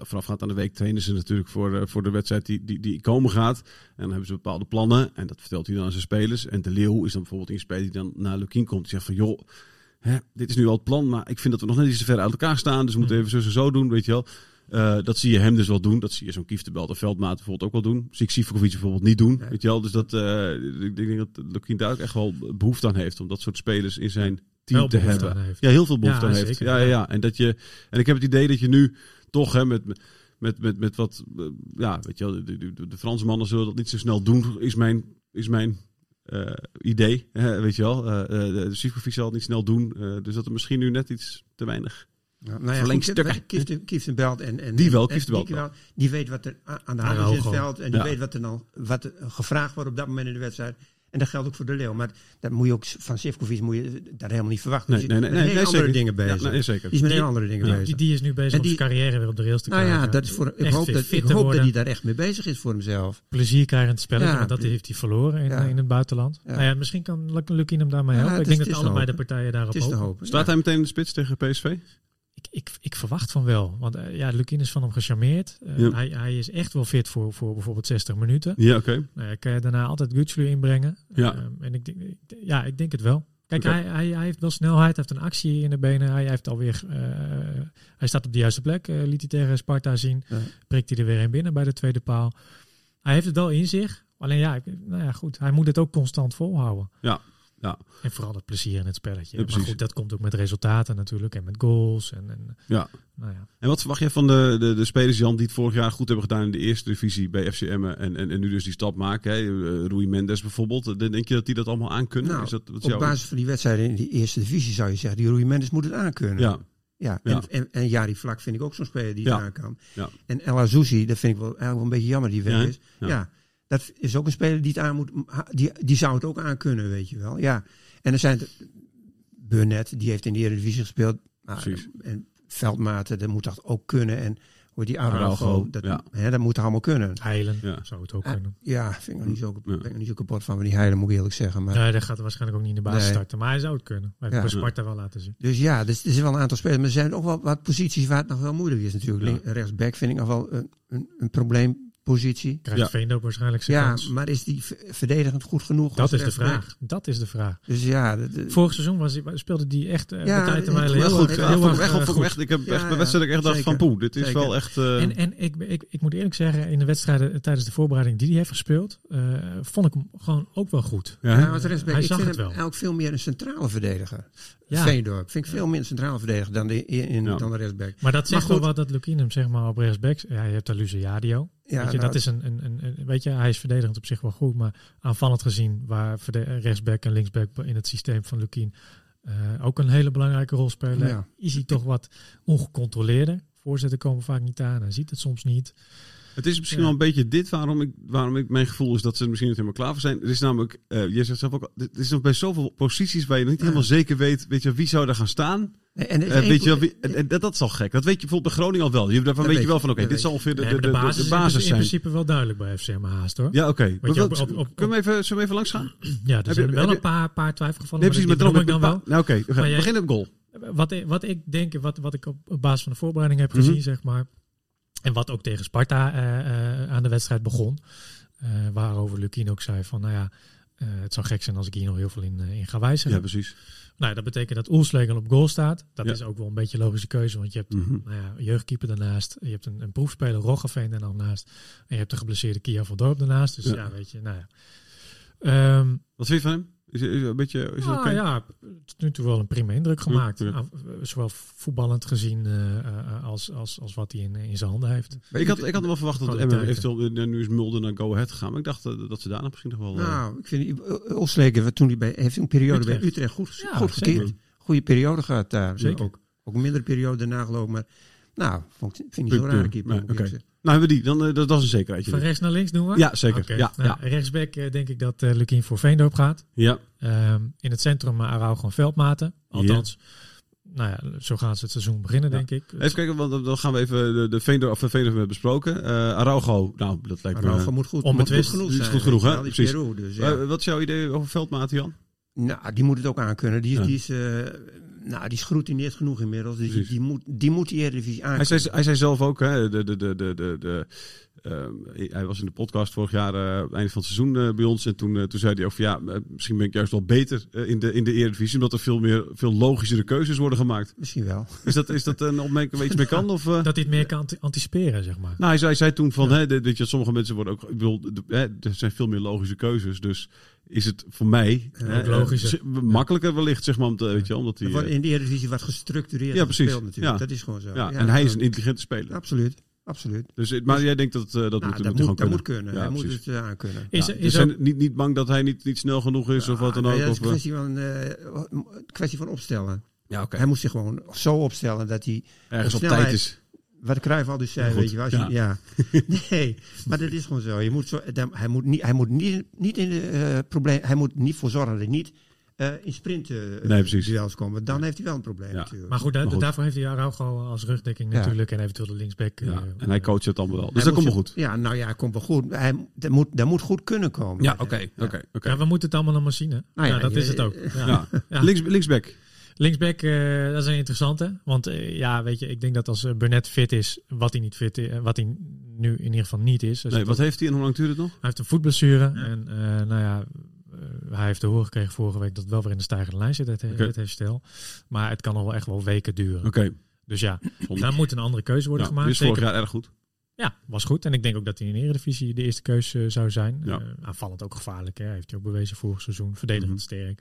[SPEAKER 2] voorafgaand aan de week trainen ze natuurlijk voor, eh, voor de wedstrijd die, die, die komen gaat. En dan hebben ze bepaalde plannen. En dat vertelt hij dan aan zijn spelers. En de Leeuw is dan bijvoorbeeld een speler die dan naar Lukien komt. Die zegt van, joh, hè, dit is nu al het plan. Maar ik vind dat we nog net iets te ver uit elkaar staan. Dus we moeten
[SPEAKER 4] Hmm.
[SPEAKER 2] even zo en zo doen, weet je wel. Eh, dat zie je hem dus wel doen. Dat zie je zo'n Kieftenbelt en Veldmaat bijvoorbeeld ook wel doen. Zie ik Sivkovic bijvoorbeeld niet doen.
[SPEAKER 1] Nee.
[SPEAKER 2] Weet je wel. Dus dat, eh, ik denk dat Lukien daar ook echt wel behoefte aan heeft. Om dat soort spelers in zijn team te hebben. Ja, heel veel behoefte
[SPEAKER 4] Ja,
[SPEAKER 2] aan heeft.
[SPEAKER 4] zeker,
[SPEAKER 2] Ja, ja,
[SPEAKER 4] ja.
[SPEAKER 2] ja. En, dat je, en ik heb het idee dat je nu toch hè, met, met, met, met wat... eh, Ja, weet je wel, de, de, de, Franse mannen zullen dat niet zo snel doen, is mijn, is mijn idee. Weet je wel. Eh, de Sivkovic zal het niet snel doen. dus dat er misschien nu net iets te weinig...
[SPEAKER 1] Nou, nou ja, Kieften- Kieftenbelt en, en
[SPEAKER 2] Die wel,
[SPEAKER 1] en-
[SPEAKER 2] Kieftenbelt
[SPEAKER 1] die,
[SPEAKER 2] wel.
[SPEAKER 1] die weet wat er aan de hand is in het veld en die
[SPEAKER 2] Ja.
[SPEAKER 1] weet wat er dan wat er gevraagd wordt op dat moment in de wedstrijd. En dat geldt ook voor de Leeuw. Maar dat moet je ook van Sivkovic moet je dat helemaal niet verwachten.
[SPEAKER 2] Nee,
[SPEAKER 1] Die
[SPEAKER 2] nee,
[SPEAKER 1] is
[SPEAKER 2] nee,
[SPEAKER 1] met
[SPEAKER 2] nee, nee,
[SPEAKER 1] andere
[SPEAKER 2] zeker.
[SPEAKER 1] dingen bezig.
[SPEAKER 2] Ja, nee, zeker.
[SPEAKER 1] Die is met
[SPEAKER 2] Die-
[SPEAKER 1] andere dingen
[SPEAKER 2] ja,
[SPEAKER 1] bezig.
[SPEAKER 4] Die, die is nu bezig
[SPEAKER 1] En
[SPEAKER 4] om
[SPEAKER 1] die-
[SPEAKER 4] zijn carrière weer op de rails te
[SPEAKER 1] nou
[SPEAKER 4] krijgen.
[SPEAKER 1] ja, dat is voor, ik,
[SPEAKER 4] Echt
[SPEAKER 1] hoop dat, ik hoop dat hij daar echt mee bezig is voor hemzelf.
[SPEAKER 4] plezier krijgen in het
[SPEAKER 1] Ja,
[SPEAKER 4] want dat heeft hij verloren in,
[SPEAKER 1] Ja.
[SPEAKER 4] in het buitenland.
[SPEAKER 1] Ja.
[SPEAKER 4] Nou ja, misschien kan Lukien hem daarmee
[SPEAKER 1] Ja,
[SPEAKER 4] helpen. ik denk dat allebei de partijen daarop hopen.
[SPEAKER 2] Staat
[SPEAKER 1] Ja.
[SPEAKER 2] hij meteen in de spits tegen PSV?
[SPEAKER 4] Ik, ik, ik verwacht van wel. Want eh, ja, Lukien is van hem gecharmeerd. Eh,
[SPEAKER 2] Ja.
[SPEAKER 4] hij, hij is echt wel fit voor, voor bijvoorbeeld 60 minuten.
[SPEAKER 2] Ja, oké.
[SPEAKER 4] Nou ja, kan je daarna altijd Gutslu inbrengen.
[SPEAKER 2] Ja.
[SPEAKER 4] Ehm, en ik denk, ja, ik denk het wel. Kijk, hij, hij, hij heeft wel snelheid, hij heeft een actie in de benen. Hij heeft alweer, eh, hij staat op de juiste plek, liet hij tegen Sparta zien.
[SPEAKER 1] Ja.
[SPEAKER 4] Prikt hij er weer een binnen bij de tweede paal. Hij heeft het wel in zich. Alleen ja, ik- nou ja, goed. Hij moet het ook constant volhouden.
[SPEAKER 2] Ja, ja.
[SPEAKER 4] En vooral het plezier in het spelletje.
[SPEAKER 2] Ja,
[SPEAKER 4] maar goed, dat komt ook met resultaten natuurlijk. En met goals. En, en
[SPEAKER 2] Ja.
[SPEAKER 4] nou ja.
[SPEAKER 2] En wat verwacht jij van de, de, de spelers, Jan, die het vorig jaar goed hebben gedaan in de eerste divisie bij FCM en, en, en nu dus die stap maken? Hè? Eh, Rui Mendes bijvoorbeeld. Dan Denk je dat die dat allemaal aan kunnen?
[SPEAKER 1] Nou,
[SPEAKER 2] is dat, wat
[SPEAKER 1] Op
[SPEAKER 2] jouw-
[SPEAKER 1] basis van die wedstrijden in die eerste divisie zou je zeggen, die Rui Mendes moet het aankunnen.
[SPEAKER 2] Ja,
[SPEAKER 1] Ja,
[SPEAKER 2] Ja.
[SPEAKER 1] En, en, Jari Vlak vind ik ook zo'n speler die
[SPEAKER 2] Ja.
[SPEAKER 1] het aan kan.
[SPEAKER 2] Ja.
[SPEAKER 1] En El Azouzi, dat vind ik wel, eigenlijk wel een beetje jammer die weg
[SPEAKER 2] Ja,
[SPEAKER 1] is.
[SPEAKER 2] ja.
[SPEAKER 1] Dat is ook een speler die het aan moet, die, die zou het ook aan kunnen, weet je wel. Ja. En er zijn, de- Burnett, die heeft in de Eredivisie gespeeld.
[SPEAKER 2] Precies.
[SPEAKER 1] en Veldmaten, dat moet dat ook kunnen. En hoe die
[SPEAKER 2] Araujo,
[SPEAKER 1] Araujo, dat,
[SPEAKER 2] ja.
[SPEAKER 1] hè, dat moet allemaal kunnen.
[SPEAKER 4] Heilen
[SPEAKER 2] Ja.
[SPEAKER 4] zou het ook
[SPEAKER 1] Ah,
[SPEAKER 4] kunnen.
[SPEAKER 1] Ja, vind ik niet zo, ben ik niet zo kapot van, van die Heilen, moet ik eerlijk zeggen. Maar,
[SPEAKER 4] Nee, dat gaat er waarschijnlijk ook niet in de basis
[SPEAKER 1] Nee.
[SPEAKER 4] starten. Maar hij zou het kunnen. Hij heeft
[SPEAKER 1] Ja.
[SPEAKER 4] bij Sparta wel laten zien.
[SPEAKER 1] Dus ja, dus er zijn wel een aantal spelers. Maar er zijn ook wel wat posities waar het nog wel moeilijk is natuurlijk. Rechtsback vind ik nog wel een, een, een probleempositie.
[SPEAKER 4] Krijgt
[SPEAKER 2] Ja.
[SPEAKER 4] Veendorp waarschijnlijk zijn
[SPEAKER 1] Ja,
[SPEAKER 4] kans.
[SPEAKER 1] maar is die verdedigend goed genoeg?
[SPEAKER 4] Dat is de vraag. Dat is de vraag.
[SPEAKER 1] Dus ja, de- de-
[SPEAKER 4] Vorig seizoen was, hij- speelde die echt uh,
[SPEAKER 1] Ja,
[SPEAKER 4] bij tijd en
[SPEAKER 1] heel
[SPEAKER 4] heel,
[SPEAKER 2] goed.
[SPEAKER 4] heel erg,
[SPEAKER 2] echt,
[SPEAKER 4] eh, goed.
[SPEAKER 2] echt, ik heb
[SPEAKER 1] Ja,
[SPEAKER 2] echt bij
[SPEAKER 1] ja,
[SPEAKER 2] wedstrijden echt gedacht van poeh, dit is
[SPEAKER 1] Zeker.
[SPEAKER 2] wel echt... eh,
[SPEAKER 4] En, en ik, ik, ik moet eerlijk zeggen, in de wedstrijden eh, tijdens de voorbereiding die hij heeft gespeeld, eh, vond ik hem gewoon ook wel goed.
[SPEAKER 2] ja,
[SPEAKER 1] als rechtsback,
[SPEAKER 4] Hij
[SPEAKER 1] ik
[SPEAKER 4] zag
[SPEAKER 1] vind
[SPEAKER 4] het
[SPEAKER 1] hem
[SPEAKER 4] wel.
[SPEAKER 1] eigenlijk veel meer een centrale verdediger.
[SPEAKER 4] Ja.
[SPEAKER 1] Veendorp vind ik veel meer een centrale verdediger dan de, in,
[SPEAKER 2] Ja.
[SPEAKER 1] dan de rechtsback.
[SPEAKER 4] Maar dat zegt
[SPEAKER 1] Maar
[SPEAKER 4] wel wat dat Lukien hem zeg maar op rechtsback. Ja, je hebt daar Luciadio.
[SPEAKER 1] Ja,
[SPEAKER 4] weet je,
[SPEAKER 1] nou,
[SPEAKER 4] dat is een, een, een, een- weet je, hij is verdedigend op zich wel goed, maar aanvallend gezien, waar rechtsback en linksback in het systeem van Lukien eh, ook een hele belangrijke rol spelen,
[SPEAKER 1] Ja.
[SPEAKER 4] is hij toch wat ongecontroleerder. Voorzetten komen vaak niet aan, hij ziet het soms niet.
[SPEAKER 2] Het is misschien
[SPEAKER 4] Ja.
[SPEAKER 2] wel een beetje dit waarom ik, waarom ik mijn gevoel is dat ze misschien niet helemaal klaar voor zijn. Er is namelijk, eh je zegt zelf ook, er is nog bij zoveel posities waar je niet helemaal zeker weet, weet je, wie zou daar gaan staan.
[SPEAKER 1] En
[SPEAKER 2] Eh, weet je wel, wie, en, en dat, dat is al gek. Dat weet je bijvoorbeeld bij Groningen al wel. Je, daarvan
[SPEAKER 1] Dat
[SPEAKER 2] weet je
[SPEAKER 1] weet
[SPEAKER 2] wel van, oké,
[SPEAKER 1] dat
[SPEAKER 2] dit
[SPEAKER 1] weet
[SPEAKER 2] zal ongeveer de, de,
[SPEAKER 4] maar
[SPEAKER 2] de,
[SPEAKER 4] de basis,
[SPEAKER 2] de
[SPEAKER 4] in principe wel duidelijk bij FCM haast hoor.
[SPEAKER 2] Ja, oké. Kunnen we even, zullen we even langs gaan?
[SPEAKER 4] Ja, er
[SPEAKER 2] Heb
[SPEAKER 4] zijn
[SPEAKER 2] je-
[SPEAKER 4] wel een paar, paar twijfelgevallen.
[SPEAKER 2] Nee,
[SPEAKER 4] maar
[SPEAKER 2] Robert.
[SPEAKER 4] ik dan wel.
[SPEAKER 2] Nou, oké, we beginnen op goal.
[SPEAKER 4] Wat, ik- wat ik denk, wat, wat ik op, op basis van de voorbereiding heb
[SPEAKER 2] Mhm.
[SPEAKER 4] gezien, zeg maar. En wat ook tegen Sparta eh, eh, aan de wedstrijd begon. eh, waarover Lukien ook zei van, nou ja, eh, het zou gek zijn als ik hier nog heel veel in, eh, in ga wijzigen.
[SPEAKER 2] Ja, precies.
[SPEAKER 4] Nou, dat betekent dat Oelslegel op goal staat. Dat
[SPEAKER 2] Ja.
[SPEAKER 4] is ook wel een beetje een logische keuze, want je hebt
[SPEAKER 2] Mhm.
[SPEAKER 4] nou ja, jeugdkeeper daarnaast. Je hebt een, een proefspeler, Roggeveen er dan naast. En je hebt de geblesseerde Kia van Dorp daarnaast. Dus
[SPEAKER 2] Ja.
[SPEAKER 4] ja, weet je, nou ja. Ehm,
[SPEAKER 2] Wat vind je van hem? Is, is, een beetje, is
[SPEAKER 4] Ah, ja, tot nu toe wel een prima indruk gemaakt.
[SPEAKER 2] Ja, ja.
[SPEAKER 4] Ah, Zowel voetballend gezien eh, eh, als, als, als wat hij in, in zijn handen heeft.
[SPEAKER 2] Maar ik, had, ik had wel verwacht dat. Emmen eventueel, nu is Mulder naar Go Ahead gegaan. Maar ik dacht eh, dat ze daarna misschien nog wel... eh,
[SPEAKER 1] Nou, ik vind Olsleker, toen hij bij, heeft een periode
[SPEAKER 4] Utrecht.
[SPEAKER 1] bij Utrecht goed,
[SPEAKER 4] Ja,
[SPEAKER 1] goed gekeerd. Goede periode gehad daar.
[SPEAKER 4] Zeker.
[SPEAKER 1] Ook, ook een mindere periode daarna gelopen. Maar nou, vond ik, vind ik niet zo raar keeper.
[SPEAKER 2] Nee,
[SPEAKER 1] ik
[SPEAKER 2] oké.
[SPEAKER 1] zeggen.
[SPEAKER 2] Nou, hebben we die. Dan, eh, dat, dat is een zekerheidje.
[SPEAKER 4] Van rechts naar links doen we?
[SPEAKER 2] Ja, zeker. Ja,
[SPEAKER 4] Nou,
[SPEAKER 2] ja.
[SPEAKER 4] Rechtsback eh, denk ik dat eh Lukien voor Veendorp gaat.
[SPEAKER 2] Ja,
[SPEAKER 4] Ehm, in het centrum uh, Arau gewoon veldmaten. Althans, nou ja, zo gaan ze het seizoen beginnen,
[SPEAKER 2] Ja.
[SPEAKER 4] denk ik.
[SPEAKER 2] even kijken, want dan- gaan we even de, de Veendorp, of de Veendorp hebben we besproken. Eh Araujo, nou, dat lijkt me...
[SPEAKER 1] Araujo moet goed,
[SPEAKER 4] onbetwist.
[SPEAKER 1] moet goed genoeg
[SPEAKER 2] is goed genoeg, hè? Precies.
[SPEAKER 1] Peru, dus, ja.
[SPEAKER 2] Eh, wat is jouw idee over Veldmaat, Jan?
[SPEAKER 1] Nou, die moet het ook aankunnen. Die
[SPEAKER 2] Ja.
[SPEAKER 1] die is, eh, nou, die is geroutineerd genoeg inmiddels. Dus die, die, moet, die moet die Eredivisie
[SPEAKER 2] Hij
[SPEAKER 1] aankunnen.
[SPEAKER 2] zei, hij zei zelf ook, hè, de, de, de, de, de, de, ehm, hij was in de podcast vorig jaar, eh, het einde van het seizoen eh, bij ons. En toen, eh, toen zei hij ook van ja, eh, misschien ben ik juist wel beter eh, in, de, in de Eredivisie. Omdat er veel, meer, veel logischere keuzes worden gemaakt.
[SPEAKER 1] Misschien wel.
[SPEAKER 2] Is dat, is dat een opmerking waar je iets mee kan? Of, eh?
[SPEAKER 4] Dat hij het meer kan anti- anticiperen, zeg maar.
[SPEAKER 2] Nou, hij zei, hij zei toen van, hè, dat dat je, sommige mensen worden ook, ik bedoel, de- hè, er zijn veel meer logische keuzes. Dus is het voor mij hè,
[SPEAKER 4] logischer.
[SPEAKER 2] eh, makkelijker wellicht, zeg maar, om te, weet je, omdat hij...
[SPEAKER 1] Er wordt
[SPEAKER 2] eh,
[SPEAKER 1] in de Eredivisie wat gestructureerd
[SPEAKER 2] Ja, precies.
[SPEAKER 1] natuurlijk.
[SPEAKER 2] Ja.
[SPEAKER 1] Dat is gewoon zo.
[SPEAKER 2] ja, en hij is een intelligente speler.
[SPEAKER 1] Absoluut. Absoluut.
[SPEAKER 2] Dus, maar jij denkt dat, eh, dat
[SPEAKER 1] Nou,
[SPEAKER 2] moet,
[SPEAKER 1] dat,
[SPEAKER 2] moet, gewoon
[SPEAKER 1] dat
[SPEAKER 2] kunnen.
[SPEAKER 1] moet kunnen.
[SPEAKER 2] Ja,
[SPEAKER 1] hij moet het uh, aankunnen.
[SPEAKER 4] Is,
[SPEAKER 2] Ja,
[SPEAKER 4] er-
[SPEAKER 2] dus
[SPEAKER 4] ook-
[SPEAKER 2] niet, niet bang dat hij niet, niet snel genoeg is of wat dan
[SPEAKER 1] Ja,
[SPEAKER 2] ook?
[SPEAKER 1] dat is een kwestie van, kwestie van opstellen.
[SPEAKER 2] ja, oké.
[SPEAKER 1] Hij moet zich gewoon zo opstellen dat hij
[SPEAKER 2] Ergens op tijd is.
[SPEAKER 1] Wat Cruijff altijd zei,
[SPEAKER 2] Goed,
[SPEAKER 1] weet je wel. Als je, ja. nee, maar dat is gewoon zo. Je moet zo hij moet niet, hij moet niet, niet in de eh, probleem, hij moet niet voor zorgen dat hij niet eh, in sprint eh,
[SPEAKER 2] Nee,
[SPEAKER 1] duels. Want Dan heeft hij wel een probleem
[SPEAKER 2] Ja.
[SPEAKER 1] natuurlijk.
[SPEAKER 4] Maar goed, da-
[SPEAKER 2] Maar goed.
[SPEAKER 4] daarvoor heeft hij Araujo als rugdekking
[SPEAKER 1] Ja.
[SPEAKER 4] natuurlijk. En eventueel de linksback.
[SPEAKER 2] Ja, en hij coacht het allemaal wel. Dus
[SPEAKER 1] Hij
[SPEAKER 2] dat komt wel goed.
[SPEAKER 1] Ja, nou ja, komt wel goed. Hij, dat, moet, dat moet goed kunnen komen.
[SPEAKER 2] Ja, oké, oké, oké.
[SPEAKER 4] Ja, we moeten het allemaal nog maar zien. Hè?
[SPEAKER 1] Nou ja,
[SPEAKER 4] ja, dat
[SPEAKER 1] je-
[SPEAKER 4] is het ook. Ja.
[SPEAKER 2] Ja.
[SPEAKER 4] Ja.
[SPEAKER 2] Links, linksback.
[SPEAKER 4] Linksback, eh, dat is een interessante. Want eh, ja, weet je, ik denk dat als eh, Burnett fit is, wat hij niet fit is, wat hij nu in ieder geval niet is.
[SPEAKER 2] Nee, wat heeft hij en hoe lang duurt het nog?
[SPEAKER 4] Hij heeft een voetblessure. En eh, nou ja, hij heeft te horen gekregen vorige week dat het wel weer in de stijgende lijn zit, het, herstel. Maar het kan nog wel echt wel weken duren.
[SPEAKER 2] Oké.
[SPEAKER 4] Dus ja, daar moet een andere keuze worden
[SPEAKER 2] Ja,
[SPEAKER 4] gemaakt.
[SPEAKER 2] die is vorig jaar erg goed.
[SPEAKER 4] Ja, was goed. En ik denk ook dat hij in de Eredivisie de eerste keus eh, zou zijn.
[SPEAKER 2] Ja.
[SPEAKER 4] Eh, aanvallend ook gevaarlijk. Hè. Heeft hij ook bewezen vorig seizoen. Verdedigend
[SPEAKER 2] Mhm.
[SPEAKER 4] sterk.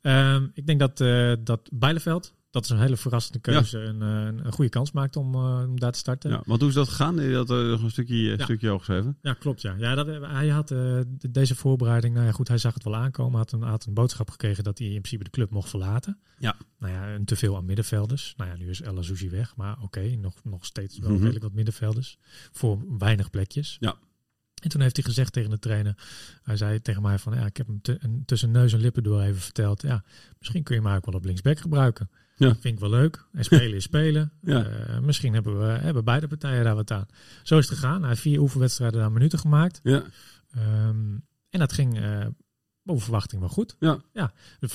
[SPEAKER 4] Ehm, ik denk dat, eh dat Bijleveld, dat is een hele verrassende keuze. En eh, een, een goede kans maakt om, eh, om daar te starten.
[SPEAKER 2] Ja, want hoe is dat gegaan? Je had nog een stukje, eh,
[SPEAKER 4] Ja.
[SPEAKER 2] stukje over geschreven.
[SPEAKER 4] Ja, klopt. Ja. Ja, dat, hij had eh, de- deze voorbereiding, nou ja, goed, hij zag het wel aankomen. Had een, had een boodschap gekregen dat hij in principe de club mocht verlaten.
[SPEAKER 2] Ja.
[SPEAKER 4] Nou ja, en te veel aan middenvelders. Nou ja, nu is El Azouzi weg, maar oké, nog, nog steeds wel
[SPEAKER 2] Mhm.
[SPEAKER 4] redelijk wat middenvelders. Voor weinig plekjes.
[SPEAKER 2] Ja.
[SPEAKER 4] En toen heeft hij gezegd tegen de trainer, hij zei tegen mij van, ja, ik heb hem tussen neus en lippen door even verteld. Ja, misschien kun je mij ook wel op linksback gebruiken.
[SPEAKER 2] Ja.
[SPEAKER 4] Vind ik wel leuk. En spelen is spelen.
[SPEAKER 2] Ja.
[SPEAKER 4] Eh, misschien hebben, we, hebben beide partijen daar wat aan. Zo is het gegaan. Hij heeft vier oefenwedstrijden daar minuten gemaakt.
[SPEAKER 2] Ja.
[SPEAKER 4] Ehm, en dat ging eh, boven verwachting wel goed.
[SPEAKER 2] Ja.
[SPEAKER 4] ja.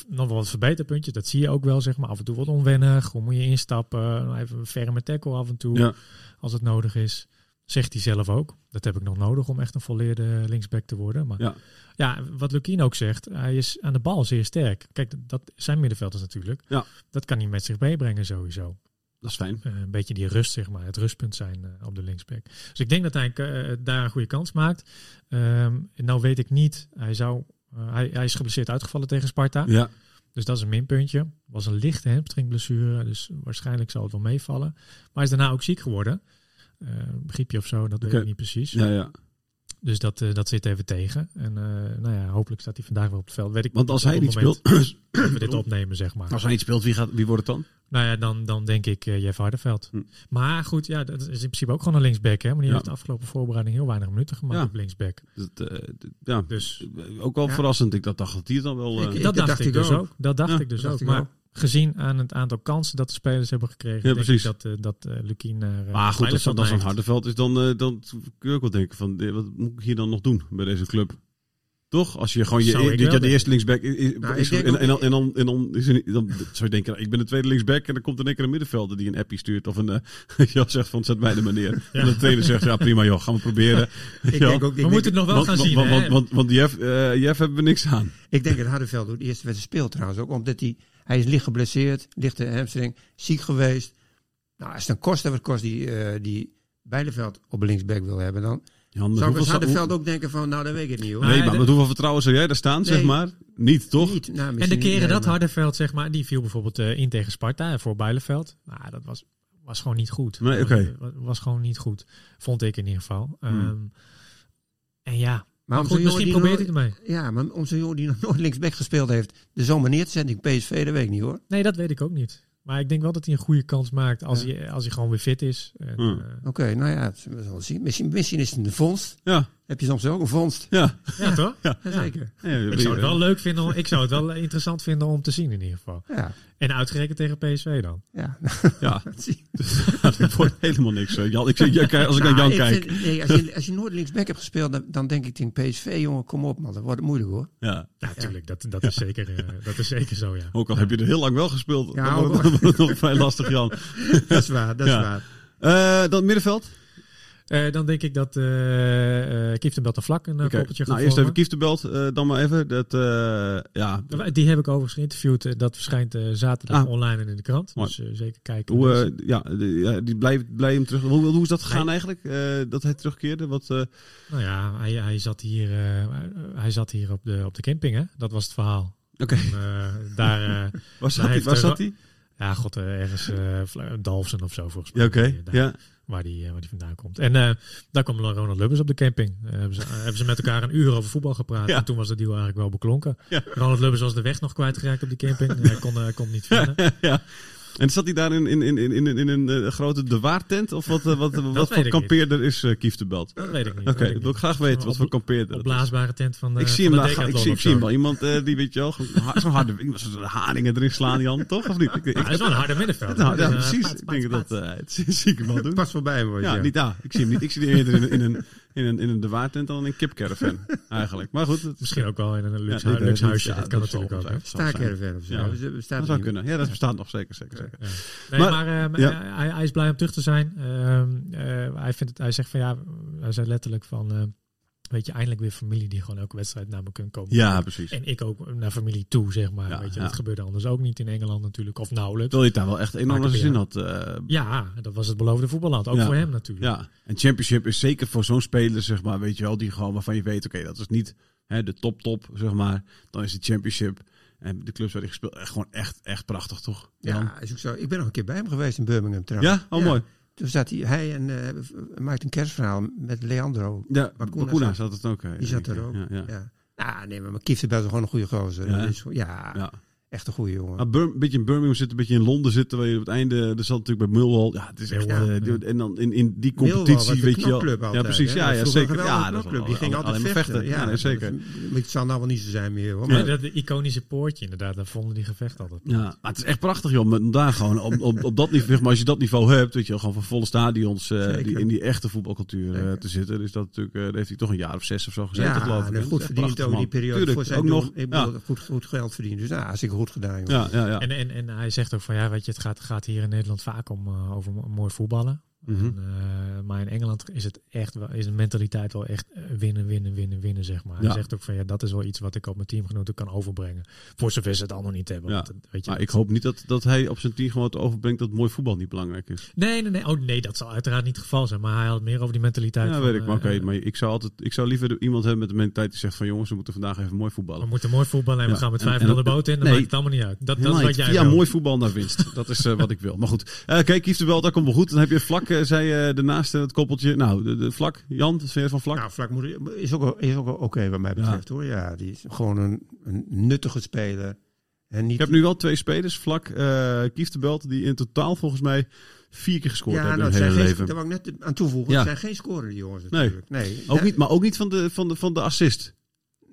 [SPEAKER 4] Nog wel wat verbeterpuntjes, dat zie je ook wel. Zeg maar. Af en toe wat onwennig. Hoe moet je instappen? Even een ferme tackle af en toe,
[SPEAKER 2] Ja.
[SPEAKER 4] als het nodig is. Zegt hij zelf ook. Dat heb ik nog nodig om echt een volleerde linksback te worden. Maar
[SPEAKER 2] Ja.
[SPEAKER 4] ja, wat Lukien ook zegt, hij is aan de bal zeer sterk. Kijk, dat zijn middenvelders natuurlijk.
[SPEAKER 2] Ja.
[SPEAKER 4] Dat kan hij met zich meebrengen sowieso.
[SPEAKER 2] Dat is fijn.
[SPEAKER 4] Eh, een beetje die rust, zeg maar, het rustpunt zijn eh, op de linksback. Dus ik denk dat hij eh, daar een goede kans maakt. Ehm, nou weet ik niet, hij, zou, hij, hij is geblesseerd uitgevallen tegen Sparta.
[SPEAKER 2] Ja.
[SPEAKER 4] Dus dat is een minpuntje. Was een lichte hamstringblessure, dus waarschijnlijk zal het wel meevallen. Maar hij is daarna ook ziek geworden. Eh griepje of zo, dat weet ik niet precies.
[SPEAKER 2] Ja, ja.
[SPEAKER 4] Dus dat, eh, dat zit even tegen. En eh, nou ja, hopelijk staat hij vandaag wel op het veld. Weet ik
[SPEAKER 2] Want als hij niet speelt...
[SPEAKER 4] dat we dit opnemen, zeg maar.
[SPEAKER 2] Als hij niet speelt, wie, gaat, wie wordt het dan?
[SPEAKER 4] Nou ja, dan, dan denk ik eh, Jeff Hardenveld.
[SPEAKER 2] Hm.
[SPEAKER 4] Maar goed, ja, dat is in principe ook gewoon een linksback. Hè? Maar die
[SPEAKER 2] Ja.
[SPEAKER 4] heeft de afgelopen voorbereiding heel weinig minuten gemaakt
[SPEAKER 2] Ja.
[SPEAKER 4] op linksback.
[SPEAKER 2] Dat, eh, ja,
[SPEAKER 4] Dus
[SPEAKER 2] ook wel
[SPEAKER 1] Ja.
[SPEAKER 2] verrassend. Ik dacht, dacht dat hij dan wel... eh,
[SPEAKER 1] Ik-
[SPEAKER 4] dat dacht,
[SPEAKER 1] dacht
[SPEAKER 4] ik dus
[SPEAKER 1] ook.
[SPEAKER 4] ook. Dat dacht
[SPEAKER 2] Ja,
[SPEAKER 4] ik dus
[SPEAKER 1] dat
[SPEAKER 4] ook.
[SPEAKER 1] dacht ik
[SPEAKER 4] Maar
[SPEAKER 1] ook.
[SPEAKER 4] Gezien aan het aantal kansen dat de spelers hebben gekregen,
[SPEAKER 2] Ja,
[SPEAKER 4] denk
[SPEAKER 2] precies.
[SPEAKER 4] ik dat, eh dat eh Lukien naar eh,
[SPEAKER 2] maar goed, als dat dan zo'n
[SPEAKER 4] neigt.
[SPEAKER 2] Hardenveld is, dan, dan kun je ook wel denken van, wat moet ik hier dan nog doen bij deze club? Toch? Als je gewoon je,
[SPEAKER 4] Zou ik
[SPEAKER 2] je, de eerste linksback is,
[SPEAKER 1] Nou,
[SPEAKER 2] is- en, en, dan, en, dan, en dan, is er dan zou je denken, ik ben de tweede linksback en dan komt er een keer een middenvelder die een appie stuurt of een, ja, zegt van zet mij de meneer. En de trainer zegt, ja prima joh, gaan we proberen.
[SPEAKER 1] Ik denk ook, ik
[SPEAKER 4] We
[SPEAKER 1] denk,
[SPEAKER 4] moeten het nog wel
[SPEAKER 2] want,
[SPEAKER 4] gaan
[SPEAKER 2] want,
[SPEAKER 4] zien.
[SPEAKER 2] want, want, want, want Jeff, eh, Jeff hebben we niks aan.
[SPEAKER 1] ik denk dat Hardenveld door de eerste wedstrijd speelt trouwens ook. Omdat hij, hij is licht geblesseerd, lichte hamstring, ziek geweest. Nou, als het dan kost, wat kost die, eh die Bijleveld op linksback wil hebben, dan
[SPEAKER 2] Jan,
[SPEAKER 1] zou ik als Hardenveld ook denken van, nou, dat weet ik het niet hoor.
[SPEAKER 4] Maar-
[SPEAKER 2] Nee, maar met hoeveel vertrouwen zou jij daar staan, zeg maar? Niet, toch?
[SPEAKER 1] Niet, nou,
[SPEAKER 4] en de keren dat Hardenveld, zeg maar, die viel bijvoorbeeld eh, in tegen Sparta en voor Bijleveld. Nou, dat was, was gewoon niet goed.
[SPEAKER 2] Nee, oké.
[SPEAKER 4] Was, was gewoon niet goed. Vond ik in ieder geval. Ehm, en ja,
[SPEAKER 1] Maar
[SPEAKER 4] maar
[SPEAKER 1] om
[SPEAKER 4] goed,
[SPEAKER 1] zo'n jongen
[SPEAKER 4] misschien
[SPEAKER 1] die
[SPEAKER 4] probeert hij het mee.
[SPEAKER 1] Ja, maar om zo'n jongen die nog nooit linksback gespeeld heeft, de zomer neer te zetten in PSV, dat weet ik niet hoor.
[SPEAKER 4] Nee, dat weet ik ook niet. Maar ik denk wel dat hij een goede kans maakt als,
[SPEAKER 1] Ja.
[SPEAKER 4] hij, als hij gewoon weer fit is.
[SPEAKER 2] Hmm.
[SPEAKER 4] eh,
[SPEAKER 1] Oké, nou ja, we zullen zien. Misschien, misschien is het een vondst.
[SPEAKER 2] Ja,
[SPEAKER 1] Heb je soms ook een vondst?
[SPEAKER 2] ja.
[SPEAKER 4] ja, toch?
[SPEAKER 1] Jazeker.
[SPEAKER 2] Ja,
[SPEAKER 4] Ik zou het wel leuk vinden. om- Ik zou het wel interessant vinden om te zien in ieder geval.
[SPEAKER 1] Ja,
[SPEAKER 4] En uitgerekend tegen PSV dan.
[SPEAKER 1] ja.
[SPEAKER 2] Ja,
[SPEAKER 1] Dat zie-
[SPEAKER 2] dat wordt helemaal niks. Jan, ik, als ik naar Jan
[SPEAKER 1] ik
[SPEAKER 2] kijk.
[SPEAKER 1] vind- nee, als, je, als je nooit linksback hebt gespeeld, dan, dan denk ik tegen PSV, jongen, kom op man, dat wordt moeilijk hoor.
[SPEAKER 2] Ja.
[SPEAKER 4] Ja, natuurlijk. Dat, dat, is zeker, eh, dat is zeker zo, ja.
[SPEAKER 2] Ook al heb je er heel lang wel gespeeld.
[SPEAKER 1] Ja,
[SPEAKER 2] dan
[SPEAKER 1] ook
[SPEAKER 2] wordt het- het nog vrij lastig, Jan.
[SPEAKER 1] Dat is waar, dat
[SPEAKER 2] Ja.
[SPEAKER 1] is waar.
[SPEAKER 2] Eh, dan middenveld.
[SPEAKER 4] Eh, dan denk ik dat uh, Kieftenbelt en Vlak een
[SPEAKER 2] Oké.
[SPEAKER 4] koppeltje gaat
[SPEAKER 2] Nou, eerst even Kieftenbelt. eh dan maar even. Dat, eh, ja.
[SPEAKER 4] Die heb ik overigens geïnterviewd. eh, Dat verschijnt eh, zaterdag
[SPEAKER 2] Ah.
[SPEAKER 4] online en in de krant.
[SPEAKER 2] Mooi.
[SPEAKER 4] Dus eh, zeker kijken.
[SPEAKER 2] Hoe,
[SPEAKER 4] Dus,
[SPEAKER 2] eh, ja, die blij, blij hem terug. Hoe, hoe is dat gegaan
[SPEAKER 4] Hij-
[SPEAKER 2] eigenlijk? eh, dat hij terugkeerde? Wat, eh,
[SPEAKER 4] nou ja, hij, hij, zat hier, eh, hij zat hier op de, op de camping, hè? Dat was het verhaal.
[SPEAKER 2] Oké,
[SPEAKER 4] eh, daar, eh,
[SPEAKER 2] waar zat
[SPEAKER 4] hij
[SPEAKER 2] Waar zat hij?
[SPEAKER 4] ja, god, eh, ergens uh, Dalfsen of zo volgens mij.
[SPEAKER 2] Ja, oké.
[SPEAKER 4] Eh,
[SPEAKER 2] Ja.
[SPEAKER 4] Waar die, eh, waar die vandaan komt. En eh, daar kwam Ronald Lubbers op de camping. Eh, hebben, ze, hebben ze met elkaar een uur over voetbal gepraat.
[SPEAKER 2] Ja.
[SPEAKER 4] En toen was de deal eigenlijk wel beklonken.
[SPEAKER 2] Ja.
[SPEAKER 4] Ronald Lubbers was de weg nog kwijtgeraakt op die camping. Hij kon, kon niet vinden.
[SPEAKER 2] ja. En zat hij daar in, in, in, in, in, in een eh, grote de waartent? Of wat, eh, wat, wat voor
[SPEAKER 4] ik
[SPEAKER 2] kampeerder is eh Kief de Belt?
[SPEAKER 4] Dat weet ik niet.
[SPEAKER 2] Oké,
[SPEAKER 4] dat
[SPEAKER 2] ik wil
[SPEAKER 4] niet.
[SPEAKER 2] graag weten wat voor kampeerder dat is.
[SPEAKER 4] Opblaasbare tent van de
[SPEAKER 2] Ik zie hem daar, ik zie, ik hem wel. Iemand die weet je wel, zo'n harde, zo'n haringen erin slaan, Jan, toch? Of niet? Ik, ik,
[SPEAKER 4] Ja, hij is wel een harde middenveld.
[SPEAKER 2] nou, ja, precies. Ik denk dat het zie ik hem wel doen.
[SPEAKER 1] Pas voorbij me.
[SPEAKER 2] Ja, niet daar. Ik zie hem niet. Ik zie die eerder in, in een in een in een de waartent dan in een kipcaravan eigenlijk. Maar goed, het,
[SPEAKER 4] Misschien ook wel in een luxe,
[SPEAKER 2] Ja,
[SPEAKER 4] huisje.
[SPEAKER 2] ja,
[SPEAKER 4] dat kan
[SPEAKER 2] dat
[SPEAKER 4] natuurlijk ook.
[SPEAKER 2] zijn.
[SPEAKER 1] Staakerven of zo.
[SPEAKER 2] Ja.
[SPEAKER 1] Eh, bestaat
[SPEAKER 2] Dat zou
[SPEAKER 1] niet.
[SPEAKER 2] kunnen. Ja, dat bestaat nog zeker, zeker, zeker.
[SPEAKER 4] Ja. Nee,
[SPEAKER 2] Maar-
[SPEAKER 4] maar, eh,
[SPEAKER 2] ja.
[SPEAKER 4] hij, hij is blij om terug te zijn. Ehm, eh, hij, vindt het, hij zegt van ja, hij zei letterlijk van, eh, weet je, eindelijk weer familie die gewoon elke wedstrijd naar me kunnen komen.
[SPEAKER 2] Ja, precies.
[SPEAKER 4] En ik ook naar familie toe, zeg maar.
[SPEAKER 2] Ja,
[SPEAKER 4] weet je,
[SPEAKER 2] ja.
[SPEAKER 4] dat gebeurde anders ook niet in Engeland natuurlijk, of nauwelijks.
[SPEAKER 2] Terwijl je daar wel echt naar
[SPEAKER 4] het
[SPEAKER 2] zin had. eh,
[SPEAKER 4] Ja, dat was het beloofde voetballand. Ook
[SPEAKER 2] Ja.
[SPEAKER 4] voor hem natuurlijk.
[SPEAKER 2] Ja, en Championship is zeker voor zo'n speler, zeg maar, weet je wel, die gewoon waarvan je weet, oké, dat is niet hè, de top top, zeg maar. Dan is de Championship en de clubs waar hij gespeeld, echt gewoon echt, echt prachtig, toch? Jan?
[SPEAKER 1] Ja, is ook zo. Ik ben nog een keer bij hem geweest in Birmingham trouwens.
[SPEAKER 2] Ja? Oh, mooi.
[SPEAKER 1] Toen zat hij, hij en uh, maakte een kerstverhaal met Leandro.
[SPEAKER 2] Ja,
[SPEAKER 1] Bakuna
[SPEAKER 2] Bakuna
[SPEAKER 1] zat-
[SPEAKER 2] het ook.
[SPEAKER 1] Die zat er ook.
[SPEAKER 2] Ja,
[SPEAKER 1] Ja,
[SPEAKER 2] ja.
[SPEAKER 1] Nou, nee, maar Kief is best wel gewoon een goede gozer.
[SPEAKER 2] Ja,
[SPEAKER 1] dus, ja,
[SPEAKER 2] ja.
[SPEAKER 1] Echt een goede jongen.
[SPEAKER 2] Een beetje in Birmingham zitten, een beetje in Londen zitten, waar je op het einde, er zat natuurlijk bij Millwall, ja, het is echt, eh,
[SPEAKER 4] ja.
[SPEAKER 2] en dan in, in die competitie, weet je wel.
[SPEAKER 1] knokclub
[SPEAKER 2] Ja,
[SPEAKER 1] altijd,
[SPEAKER 2] precies,
[SPEAKER 1] hè?
[SPEAKER 2] ja, ja zeker. Ja, dat
[SPEAKER 1] knokclub. Die ging altijd vechten.
[SPEAKER 2] Ja, nee, zeker.
[SPEAKER 1] Maar het zal nou wel niet zo zijn meer hoor.
[SPEAKER 4] Maar dat de iconische poortje inderdaad, daar vonden die gevecht altijd.
[SPEAKER 2] Ja, maar het is echt prachtig, joh. Om daar gewoon op, op, op dat niveau, maar als je dat niveau hebt, weet je wel, gewoon van volle stadions, eh, die, in die echte voetbalcultuur eh, te zitten, is dat natuurlijk, eh, daar heeft hij toch een jaar of zes of zo gezeten,
[SPEAKER 1] ja,
[SPEAKER 2] geloof ik.
[SPEAKER 1] goed verdiend over die periode. Voor zijn
[SPEAKER 2] ook nog.
[SPEAKER 1] Ik goed, goed geld verdiend. Dus nou, hartstikke goed gedaan.
[SPEAKER 2] ja, ja. ja.
[SPEAKER 4] En, en, en hij zegt ook van ja, weet je, het gaat, gaat hier in Nederland vaak om eh, over mo- mooi voetballen.
[SPEAKER 2] Mhm.
[SPEAKER 4] En, eh, maar in Engeland is het echt wel, is de mentaliteit wel echt eh, winnen, winnen, winnen, winnen, zeg maar.
[SPEAKER 2] Ja.
[SPEAKER 4] Hij zegt ook van ja, dat is wel iets wat ik op mijn teamgenoten kan overbrengen. Voor zover ze het allemaal niet hebben.
[SPEAKER 2] Ja.
[SPEAKER 4] Want, het- weet je,
[SPEAKER 2] Maar ik hoop niet dat, dat hij op zijn team gewoon het overbrengt dat mooi voetbal niet belangrijk is.
[SPEAKER 4] Nee, nee, nee. Oh nee, dat zal uiteraard niet het geval zijn. Maar hij had meer over die mentaliteit.
[SPEAKER 2] Ja,
[SPEAKER 4] van,
[SPEAKER 2] weet ik. Maar oké,
[SPEAKER 4] eh,
[SPEAKER 2] maar ik zou altijd, ik zou liever iemand hebben met de mentaliteit die zegt van jongens, we moeten vandaag even mooi voetballen.
[SPEAKER 4] we moeten mooi voetballen en
[SPEAKER 2] Ja.
[SPEAKER 4] we gaan met
[SPEAKER 2] En-
[SPEAKER 4] 5-0
[SPEAKER 2] en-
[SPEAKER 4] de boot in. Dan
[SPEAKER 2] nee.
[SPEAKER 4] maakt het allemaal niet uit. Dat, dat is wat jij wil.
[SPEAKER 2] mooi voetbal naar winst. Dat is eh, wat ik wil. Maar goed, Eh kijk, Kief de Belt, dat komt wel goed. Dan heb je vlak, eh, zei je daarnaast eh, het koppeltje. Nou, de, de vlak. Jan, vind je van vlak?
[SPEAKER 1] Nou, Vlak moet, is ook, is ook oké wat mij betreft hoor. Ja, die is gewoon een, een nuttige speler. En niet,
[SPEAKER 2] Ik heb nu wel twee spelers, vlak, eh Kief de Belt, die in totaal volgens mij vier keer gescoord
[SPEAKER 1] ja,
[SPEAKER 2] hebben
[SPEAKER 1] nou,
[SPEAKER 2] in hun hele leven.
[SPEAKER 1] daar wou ik net aan toevoegen.
[SPEAKER 2] Ja.
[SPEAKER 1] Het zijn geen scoren die jongens
[SPEAKER 2] Nee.
[SPEAKER 1] natuurlijk. Nee.
[SPEAKER 2] Ook
[SPEAKER 1] Ja,
[SPEAKER 2] niet, maar ook niet van de, van de, van de assist.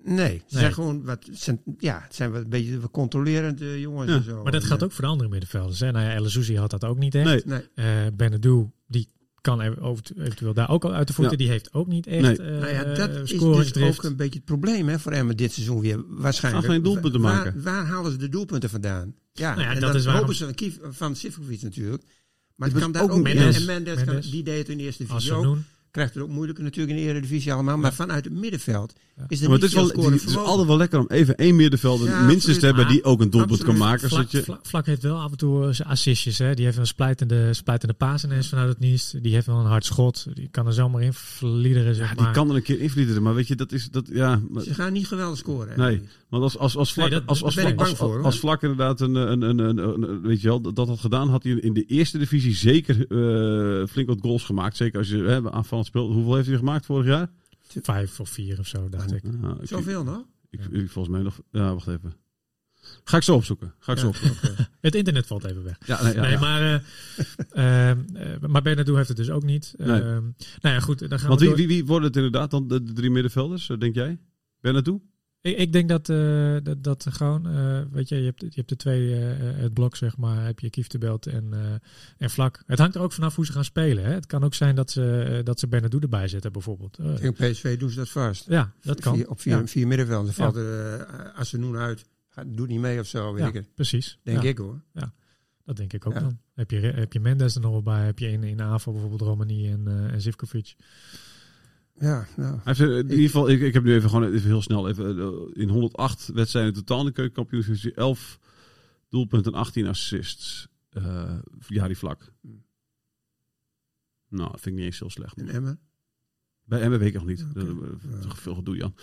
[SPEAKER 1] Nee, ze
[SPEAKER 4] Nee.
[SPEAKER 1] zijn gewoon wat, het zijn, ja, het zijn wat een beetje wat controlerende jongens
[SPEAKER 2] Ja.
[SPEAKER 1] en zo.
[SPEAKER 4] Maar dat
[SPEAKER 1] En,
[SPEAKER 4] gaat
[SPEAKER 1] eh,
[SPEAKER 4] ook voor de andere middenvelders. Hè? Nou ja, El had dat ook niet echt.
[SPEAKER 2] Nee.
[SPEAKER 1] Nee.
[SPEAKER 4] Eh die kan er over- eventueel daar ook al uit de voeten.
[SPEAKER 2] Ja.
[SPEAKER 4] Die heeft ook niet echt
[SPEAKER 2] Nee.
[SPEAKER 4] eh
[SPEAKER 1] Nou ja, dat is dus ook een beetje het probleem hè, voor Emmen dit seizoen weer. Waarschijnlijk.
[SPEAKER 2] Gaan geen doelpunten
[SPEAKER 1] Waar-
[SPEAKER 2] maken.
[SPEAKER 1] Waar, halen ze de doelpunten vandaan? Ja,
[SPEAKER 4] Nou ja,
[SPEAKER 1] en
[SPEAKER 4] dat
[SPEAKER 1] dan
[SPEAKER 4] is waarom-
[SPEAKER 1] hopen ze van, Kief- van Sivkovic natuurlijk. Maar het kan daar
[SPEAKER 2] ook
[SPEAKER 1] ook
[SPEAKER 4] Mendes.
[SPEAKER 1] En Mendes, kan- die deed het in de eerste.
[SPEAKER 4] Asenoen.
[SPEAKER 1] Krijgt het ook moeilijker natuurlijk in de Eredivisie allemaal. Maar vanuit het middenveld is er
[SPEAKER 2] Maar het is,
[SPEAKER 1] niet veel
[SPEAKER 2] wel,
[SPEAKER 1] scoren
[SPEAKER 2] het is altijd wel lekker om even één middenvelder
[SPEAKER 1] Ja,
[SPEAKER 2] minstens
[SPEAKER 1] absoluut.
[SPEAKER 2] te hebben die ook een doelpunt kan maken.
[SPEAKER 4] Vlak,
[SPEAKER 2] je,
[SPEAKER 4] Vlak- Vlak heeft wel af en toe eh, zijn assistjes. Hè? Die heeft een splijtende, splijtende paas ineens vanuit het niets. Die heeft wel een hard schot. Die kan er zomaar in vliederen, zeg
[SPEAKER 2] ja,
[SPEAKER 4] maar.
[SPEAKER 2] die kan er een keer invliederen. Maar weet je, dat is... Dat, ja, maar-
[SPEAKER 1] Ze gaan niet geweldig scoren. hè.
[SPEAKER 2] Nee. Want als, als, als, vlak,
[SPEAKER 4] Nee, dat-
[SPEAKER 2] als, als, vlak,
[SPEAKER 1] bang
[SPEAKER 2] als,
[SPEAKER 1] voor, hoor.
[SPEAKER 2] als vlak inderdaad een, een, een, een, een- een- weet je wel, dat dat had gedaan, had hij in de eerste divisie zeker eh, flink wat goals gemaakt. Zeker als je hè, speelt. Hoeveel heeft hij gemaakt vorig jaar?
[SPEAKER 4] Vijf of vier of zo, dacht ik.
[SPEAKER 2] Nou, ik,
[SPEAKER 1] Zoveel nog?
[SPEAKER 2] ik, ik- volgens mij nog. Ja, wacht even. Ga ik zo opzoeken. Ga ik zo opzoeken.
[SPEAKER 4] Het internet valt even weg.
[SPEAKER 2] Ja, nee, ja,
[SPEAKER 4] nee,
[SPEAKER 2] ja.
[SPEAKER 4] maar, eh eh, eh, maar heeft het dus ook niet.
[SPEAKER 2] Nee.
[SPEAKER 4] Ehm, nou ja, goed. Dan gaan
[SPEAKER 2] Want
[SPEAKER 4] we
[SPEAKER 2] wie,
[SPEAKER 4] door.
[SPEAKER 2] wie, wie worden het inderdaad dan de, de drie middenvelders, denk jij? Benadou?
[SPEAKER 4] Ik, ik denk dat, eh, dat, dat gewoon, eh, weet je, je hebt, je hebt de twee, eh, het blok zeg maar, heb je Kieftebelt en, en Vlak. Het hangt er ook vanaf hoe ze gaan spelen. Hè? Het kan ook zijn dat ze, dat ze Benadou erbij zetten bijvoorbeeld.
[SPEAKER 1] Tegen PSV doen ze dat vast.
[SPEAKER 4] ja, dat kan.
[SPEAKER 1] Vier, op vier,
[SPEAKER 4] Ja.
[SPEAKER 1] vier middenvelden.
[SPEAKER 4] Ja.
[SPEAKER 1] valt er uh, Assenoen uit. Doet niet mee of zo, weet
[SPEAKER 4] Ja,
[SPEAKER 1] ik het.
[SPEAKER 4] precies.
[SPEAKER 1] Denk
[SPEAKER 4] Ja,
[SPEAKER 1] ik hoor.
[SPEAKER 4] Dat denk ik ook
[SPEAKER 1] Ja.
[SPEAKER 4] dan. Heb je, heb je Mendes er nog wel bij? Heb je in, in aanval bijvoorbeeld Romani en, eh en Zivkovic?
[SPEAKER 1] Ja, nou.
[SPEAKER 2] Hij heeft, eh, in ieder geval, ik, ik heb nu even gewoon even heel snel even eh, in 108 wedstrijden totaal in de keukenkampioenschap 11 doelpunten en 18 assists. Eh ja, die vlak. Nou, dat vind ik niet eens heel slecht.
[SPEAKER 1] In Emmen.
[SPEAKER 2] Bij Emmen weet ik nog niet. Dat, dat, veel gedoe, Jan.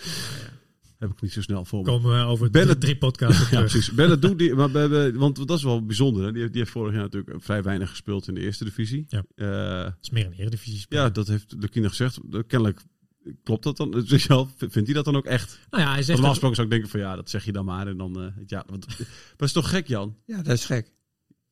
[SPEAKER 2] Heb ik niet zo snel voor me.
[SPEAKER 4] Komen we over
[SPEAKER 2] Bennett-
[SPEAKER 4] drie, podcasts
[SPEAKER 2] Ja,
[SPEAKER 4] terug.
[SPEAKER 2] precies. Benadou, die, maar bij- bij- want dat is wel bijzonder. Hè? Die, heeft, die heeft vorig jaar natuurlijk vrij weinig gespeeld in de eerste divisie.
[SPEAKER 4] Ja.
[SPEAKER 2] Eh,
[SPEAKER 4] Het is meer een eredivisie
[SPEAKER 2] ja, dat heeft de kinder gezegd. Kennelijk klopt dat dan. Dus ja, vindt hij dat dan ook echt?
[SPEAKER 4] Nou ja, hij zegt
[SPEAKER 2] Normaal
[SPEAKER 4] ook-
[SPEAKER 2] gesproken zou ik denken van ja, dat zeg je dan maar. En dan, eh, ja, want, maar het is toch gek, Jan?
[SPEAKER 1] Ja, dat is gek.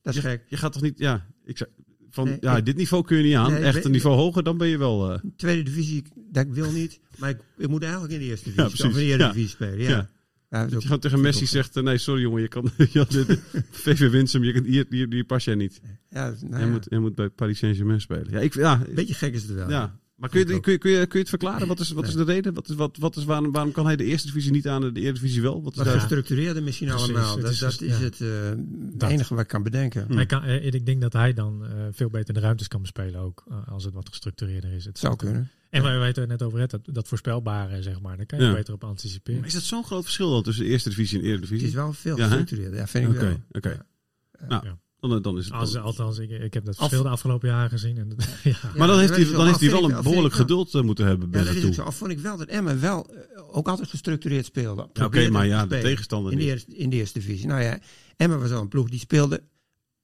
[SPEAKER 1] Dat is
[SPEAKER 2] je,
[SPEAKER 1] gek.
[SPEAKER 2] je gaat toch niet, ja, ik zei, van,
[SPEAKER 1] Nee,
[SPEAKER 2] ja,
[SPEAKER 1] ik-
[SPEAKER 2] dit niveau kun je niet aan.
[SPEAKER 1] Nee,
[SPEAKER 2] Echt een niveau hoger, dan ben je wel... eh,
[SPEAKER 1] Tweede divisie, dat ik wil niet. Maar ik, ik moet eigenlijk in de eerste divisie.
[SPEAKER 2] precies.
[SPEAKER 1] of in de eerste
[SPEAKER 2] Ja.
[SPEAKER 1] divisie spelen. Ja.
[SPEAKER 2] Ja.
[SPEAKER 1] Ja, dat
[SPEAKER 2] je gewoon tegen Messi zegt, eh, nee, sorry jongen, je kan, VV Winsum, je kan, hier, hier, hier pas jij niet.
[SPEAKER 1] Ja, nou ja.
[SPEAKER 2] moet, jij moet bij Paris Saint-Germain spelen. Ja, ik, ja,
[SPEAKER 1] beetje gek is het wel.
[SPEAKER 2] ja. Maar kun je, kun, je, kun, je, kun je het verklaren? Wat is, wat is de reden? Wat is, wat, wat is, waarom, waarom kan hij de eerste divisie niet aan en de Eredivisie wel? Wat is daar?
[SPEAKER 1] gestructureerder misschien
[SPEAKER 4] Precies,
[SPEAKER 1] allemaal.
[SPEAKER 4] het
[SPEAKER 1] Dat,
[SPEAKER 4] is
[SPEAKER 1] dat is
[SPEAKER 4] ja.
[SPEAKER 1] het, eh,
[SPEAKER 4] Dat.
[SPEAKER 1] enige wat ik kan bedenken.
[SPEAKER 2] Hm.
[SPEAKER 4] Hij kan, eh, ik denk dat hij dan eh, veel beter de ruimtes kan bespelen ook. als het wat gestructureerder is. Het
[SPEAKER 1] Het zou kunnen.
[SPEAKER 4] En we weten het net over het, dat, dat voorspelbare, zeg maar. Daar kan je
[SPEAKER 2] Ja.
[SPEAKER 4] beter op anticiperen.
[SPEAKER 2] Maar is dat zo'n groot verschil dan tussen de eerste divisie en de
[SPEAKER 1] Het
[SPEAKER 2] Eredivisie?
[SPEAKER 1] is wel veel gestructureerder. Ja, vind ik
[SPEAKER 2] Oké,
[SPEAKER 1] wel.
[SPEAKER 2] oké.
[SPEAKER 1] Ja.
[SPEAKER 2] Nou,
[SPEAKER 4] Ja.
[SPEAKER 2] Dan, dan is het...
[SPEAKER 4] Als,
[SPEAKER 2] dan-
[SPEAKER 4] althans, ik, ik heb dat
[SPEAKER 1] Af-
[SPEAKER 4] verschil de afgelopen jaren gezien. En, ja.
[SPEAKER 2] maar dan heeft hij, dan
[SPEAKER 1] wel-
[SPEAKER 2] heeft hij wel een behoorlijk
[SPEAKER 1] wel.
[SPEAKER 2] geduld eh, moeten hebben
[SPEAKER 1] Ja,
[SPEAKER 2] bij
[SPEAKER 1] dat zo. Al vond ik wel dat Emmen wel eh, ook altijd gestructureerd speelde.
[SPEAKER 2] Ja, Oké, maar ja, de tegenstander
[SPEAKER 1] in de,
[SPEAKER 2] niet.
[SPEAKER 1] eerste, in de eerste divisie. Nou ja, Emmen was al een ploeg die speelde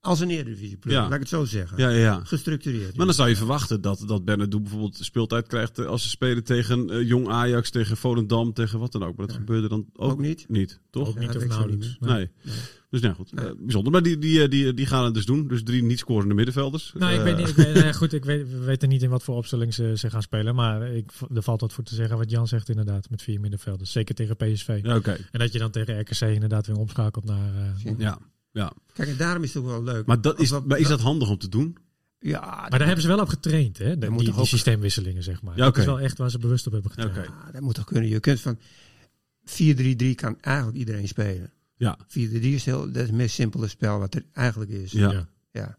[SPEAKER 1] als een Eredivisie ploeg.
[SPEAKER 2] Ja.
[SPEAKER 1] Laat ik het zo zeggen.
[SPEAKER 2] Ja, ja, ja.
[SPEAKER 1] Gestructureerd.
[SPEAKER 2] Maar dan zou je verwachten dat, dat Bernardo bijvoorbeeld speeltijd krijgt eh, als ze spelen tegen eh, Jong Ajax, tegen Volendam, tegen wat dan ook. Maar dat
[SPEAKER 1] Ja.
[SPEAKER 2] gebeurde dan ook,
[SPEAKER 1] Ook niet?
[SPEAKER 2] Niet, toch?
[SPEAKER 4] Ook niet of nauwelijks.
[SPEAKER 1] niet
[SPEAKER 2] Nee.
[SPEAKER 1] Nee.
[SPEAKER 2] Dus nou goed,
[SPEAKER 1] Nee.
[SPEAKER 2] eh, bijzonder. Maar die, die, die, die gaan het dus doen. Dus drie niet scorende middenvelders.
[SPEAKER 4] Nou, ik weet niet. Ik weet, goed, ik weet, we weten niet in wat voor opstelling ze, ze gaan spelen. Maar ik, er valt wat voor te zeggen wat Jan zegt inderdaad. Met vier middenvelders. Zeker tegen PSV.
[SPEAKER 2] Ja, oké.
[SPEAKER 4] En dat je dan tegen RKC inderdaad weer omschakelt naar... eh,
[SPEAKER 2] Ja, ja.
[SPEAKER 1] Kijk, en daarom is het ook wel leuk.
[SPEAKER 2] Maar, dat is,
[SPEAKER 1] Als
[SPEAKER 2] maar is dat handig om te doen?
[SPEAKER 1] Ja,
[SPEAKER 4] maar daar hebben ze wel op getraind, hè? De, die,
[SPEAKER 1] toch
[SPEAKER 4] die systeemwisselingen, zeg maar.
[SPEAKER 2] Ja,
[SPEAKER 4] Dat is wel echt waar ze bewust op hebben
[SPEAKER 2] Ja,
[SPEAKER 4] getraind.
[SPEAKER 2] Oké.
[SPEAKER 1] Ja, dat moet toch kunnen. Je kunt van 4-3-3 kan eigenlijk iedereen spelen.
[SPEAKER 2] Ja.
[SPEAKER 1] 4-3 is, heel, dat is het meest simpele spel wat er eigenlijk is.
[SPEAKER 2] Ja.
[SPEAKER 4] Ja.
[SPEAKER 1] Ja.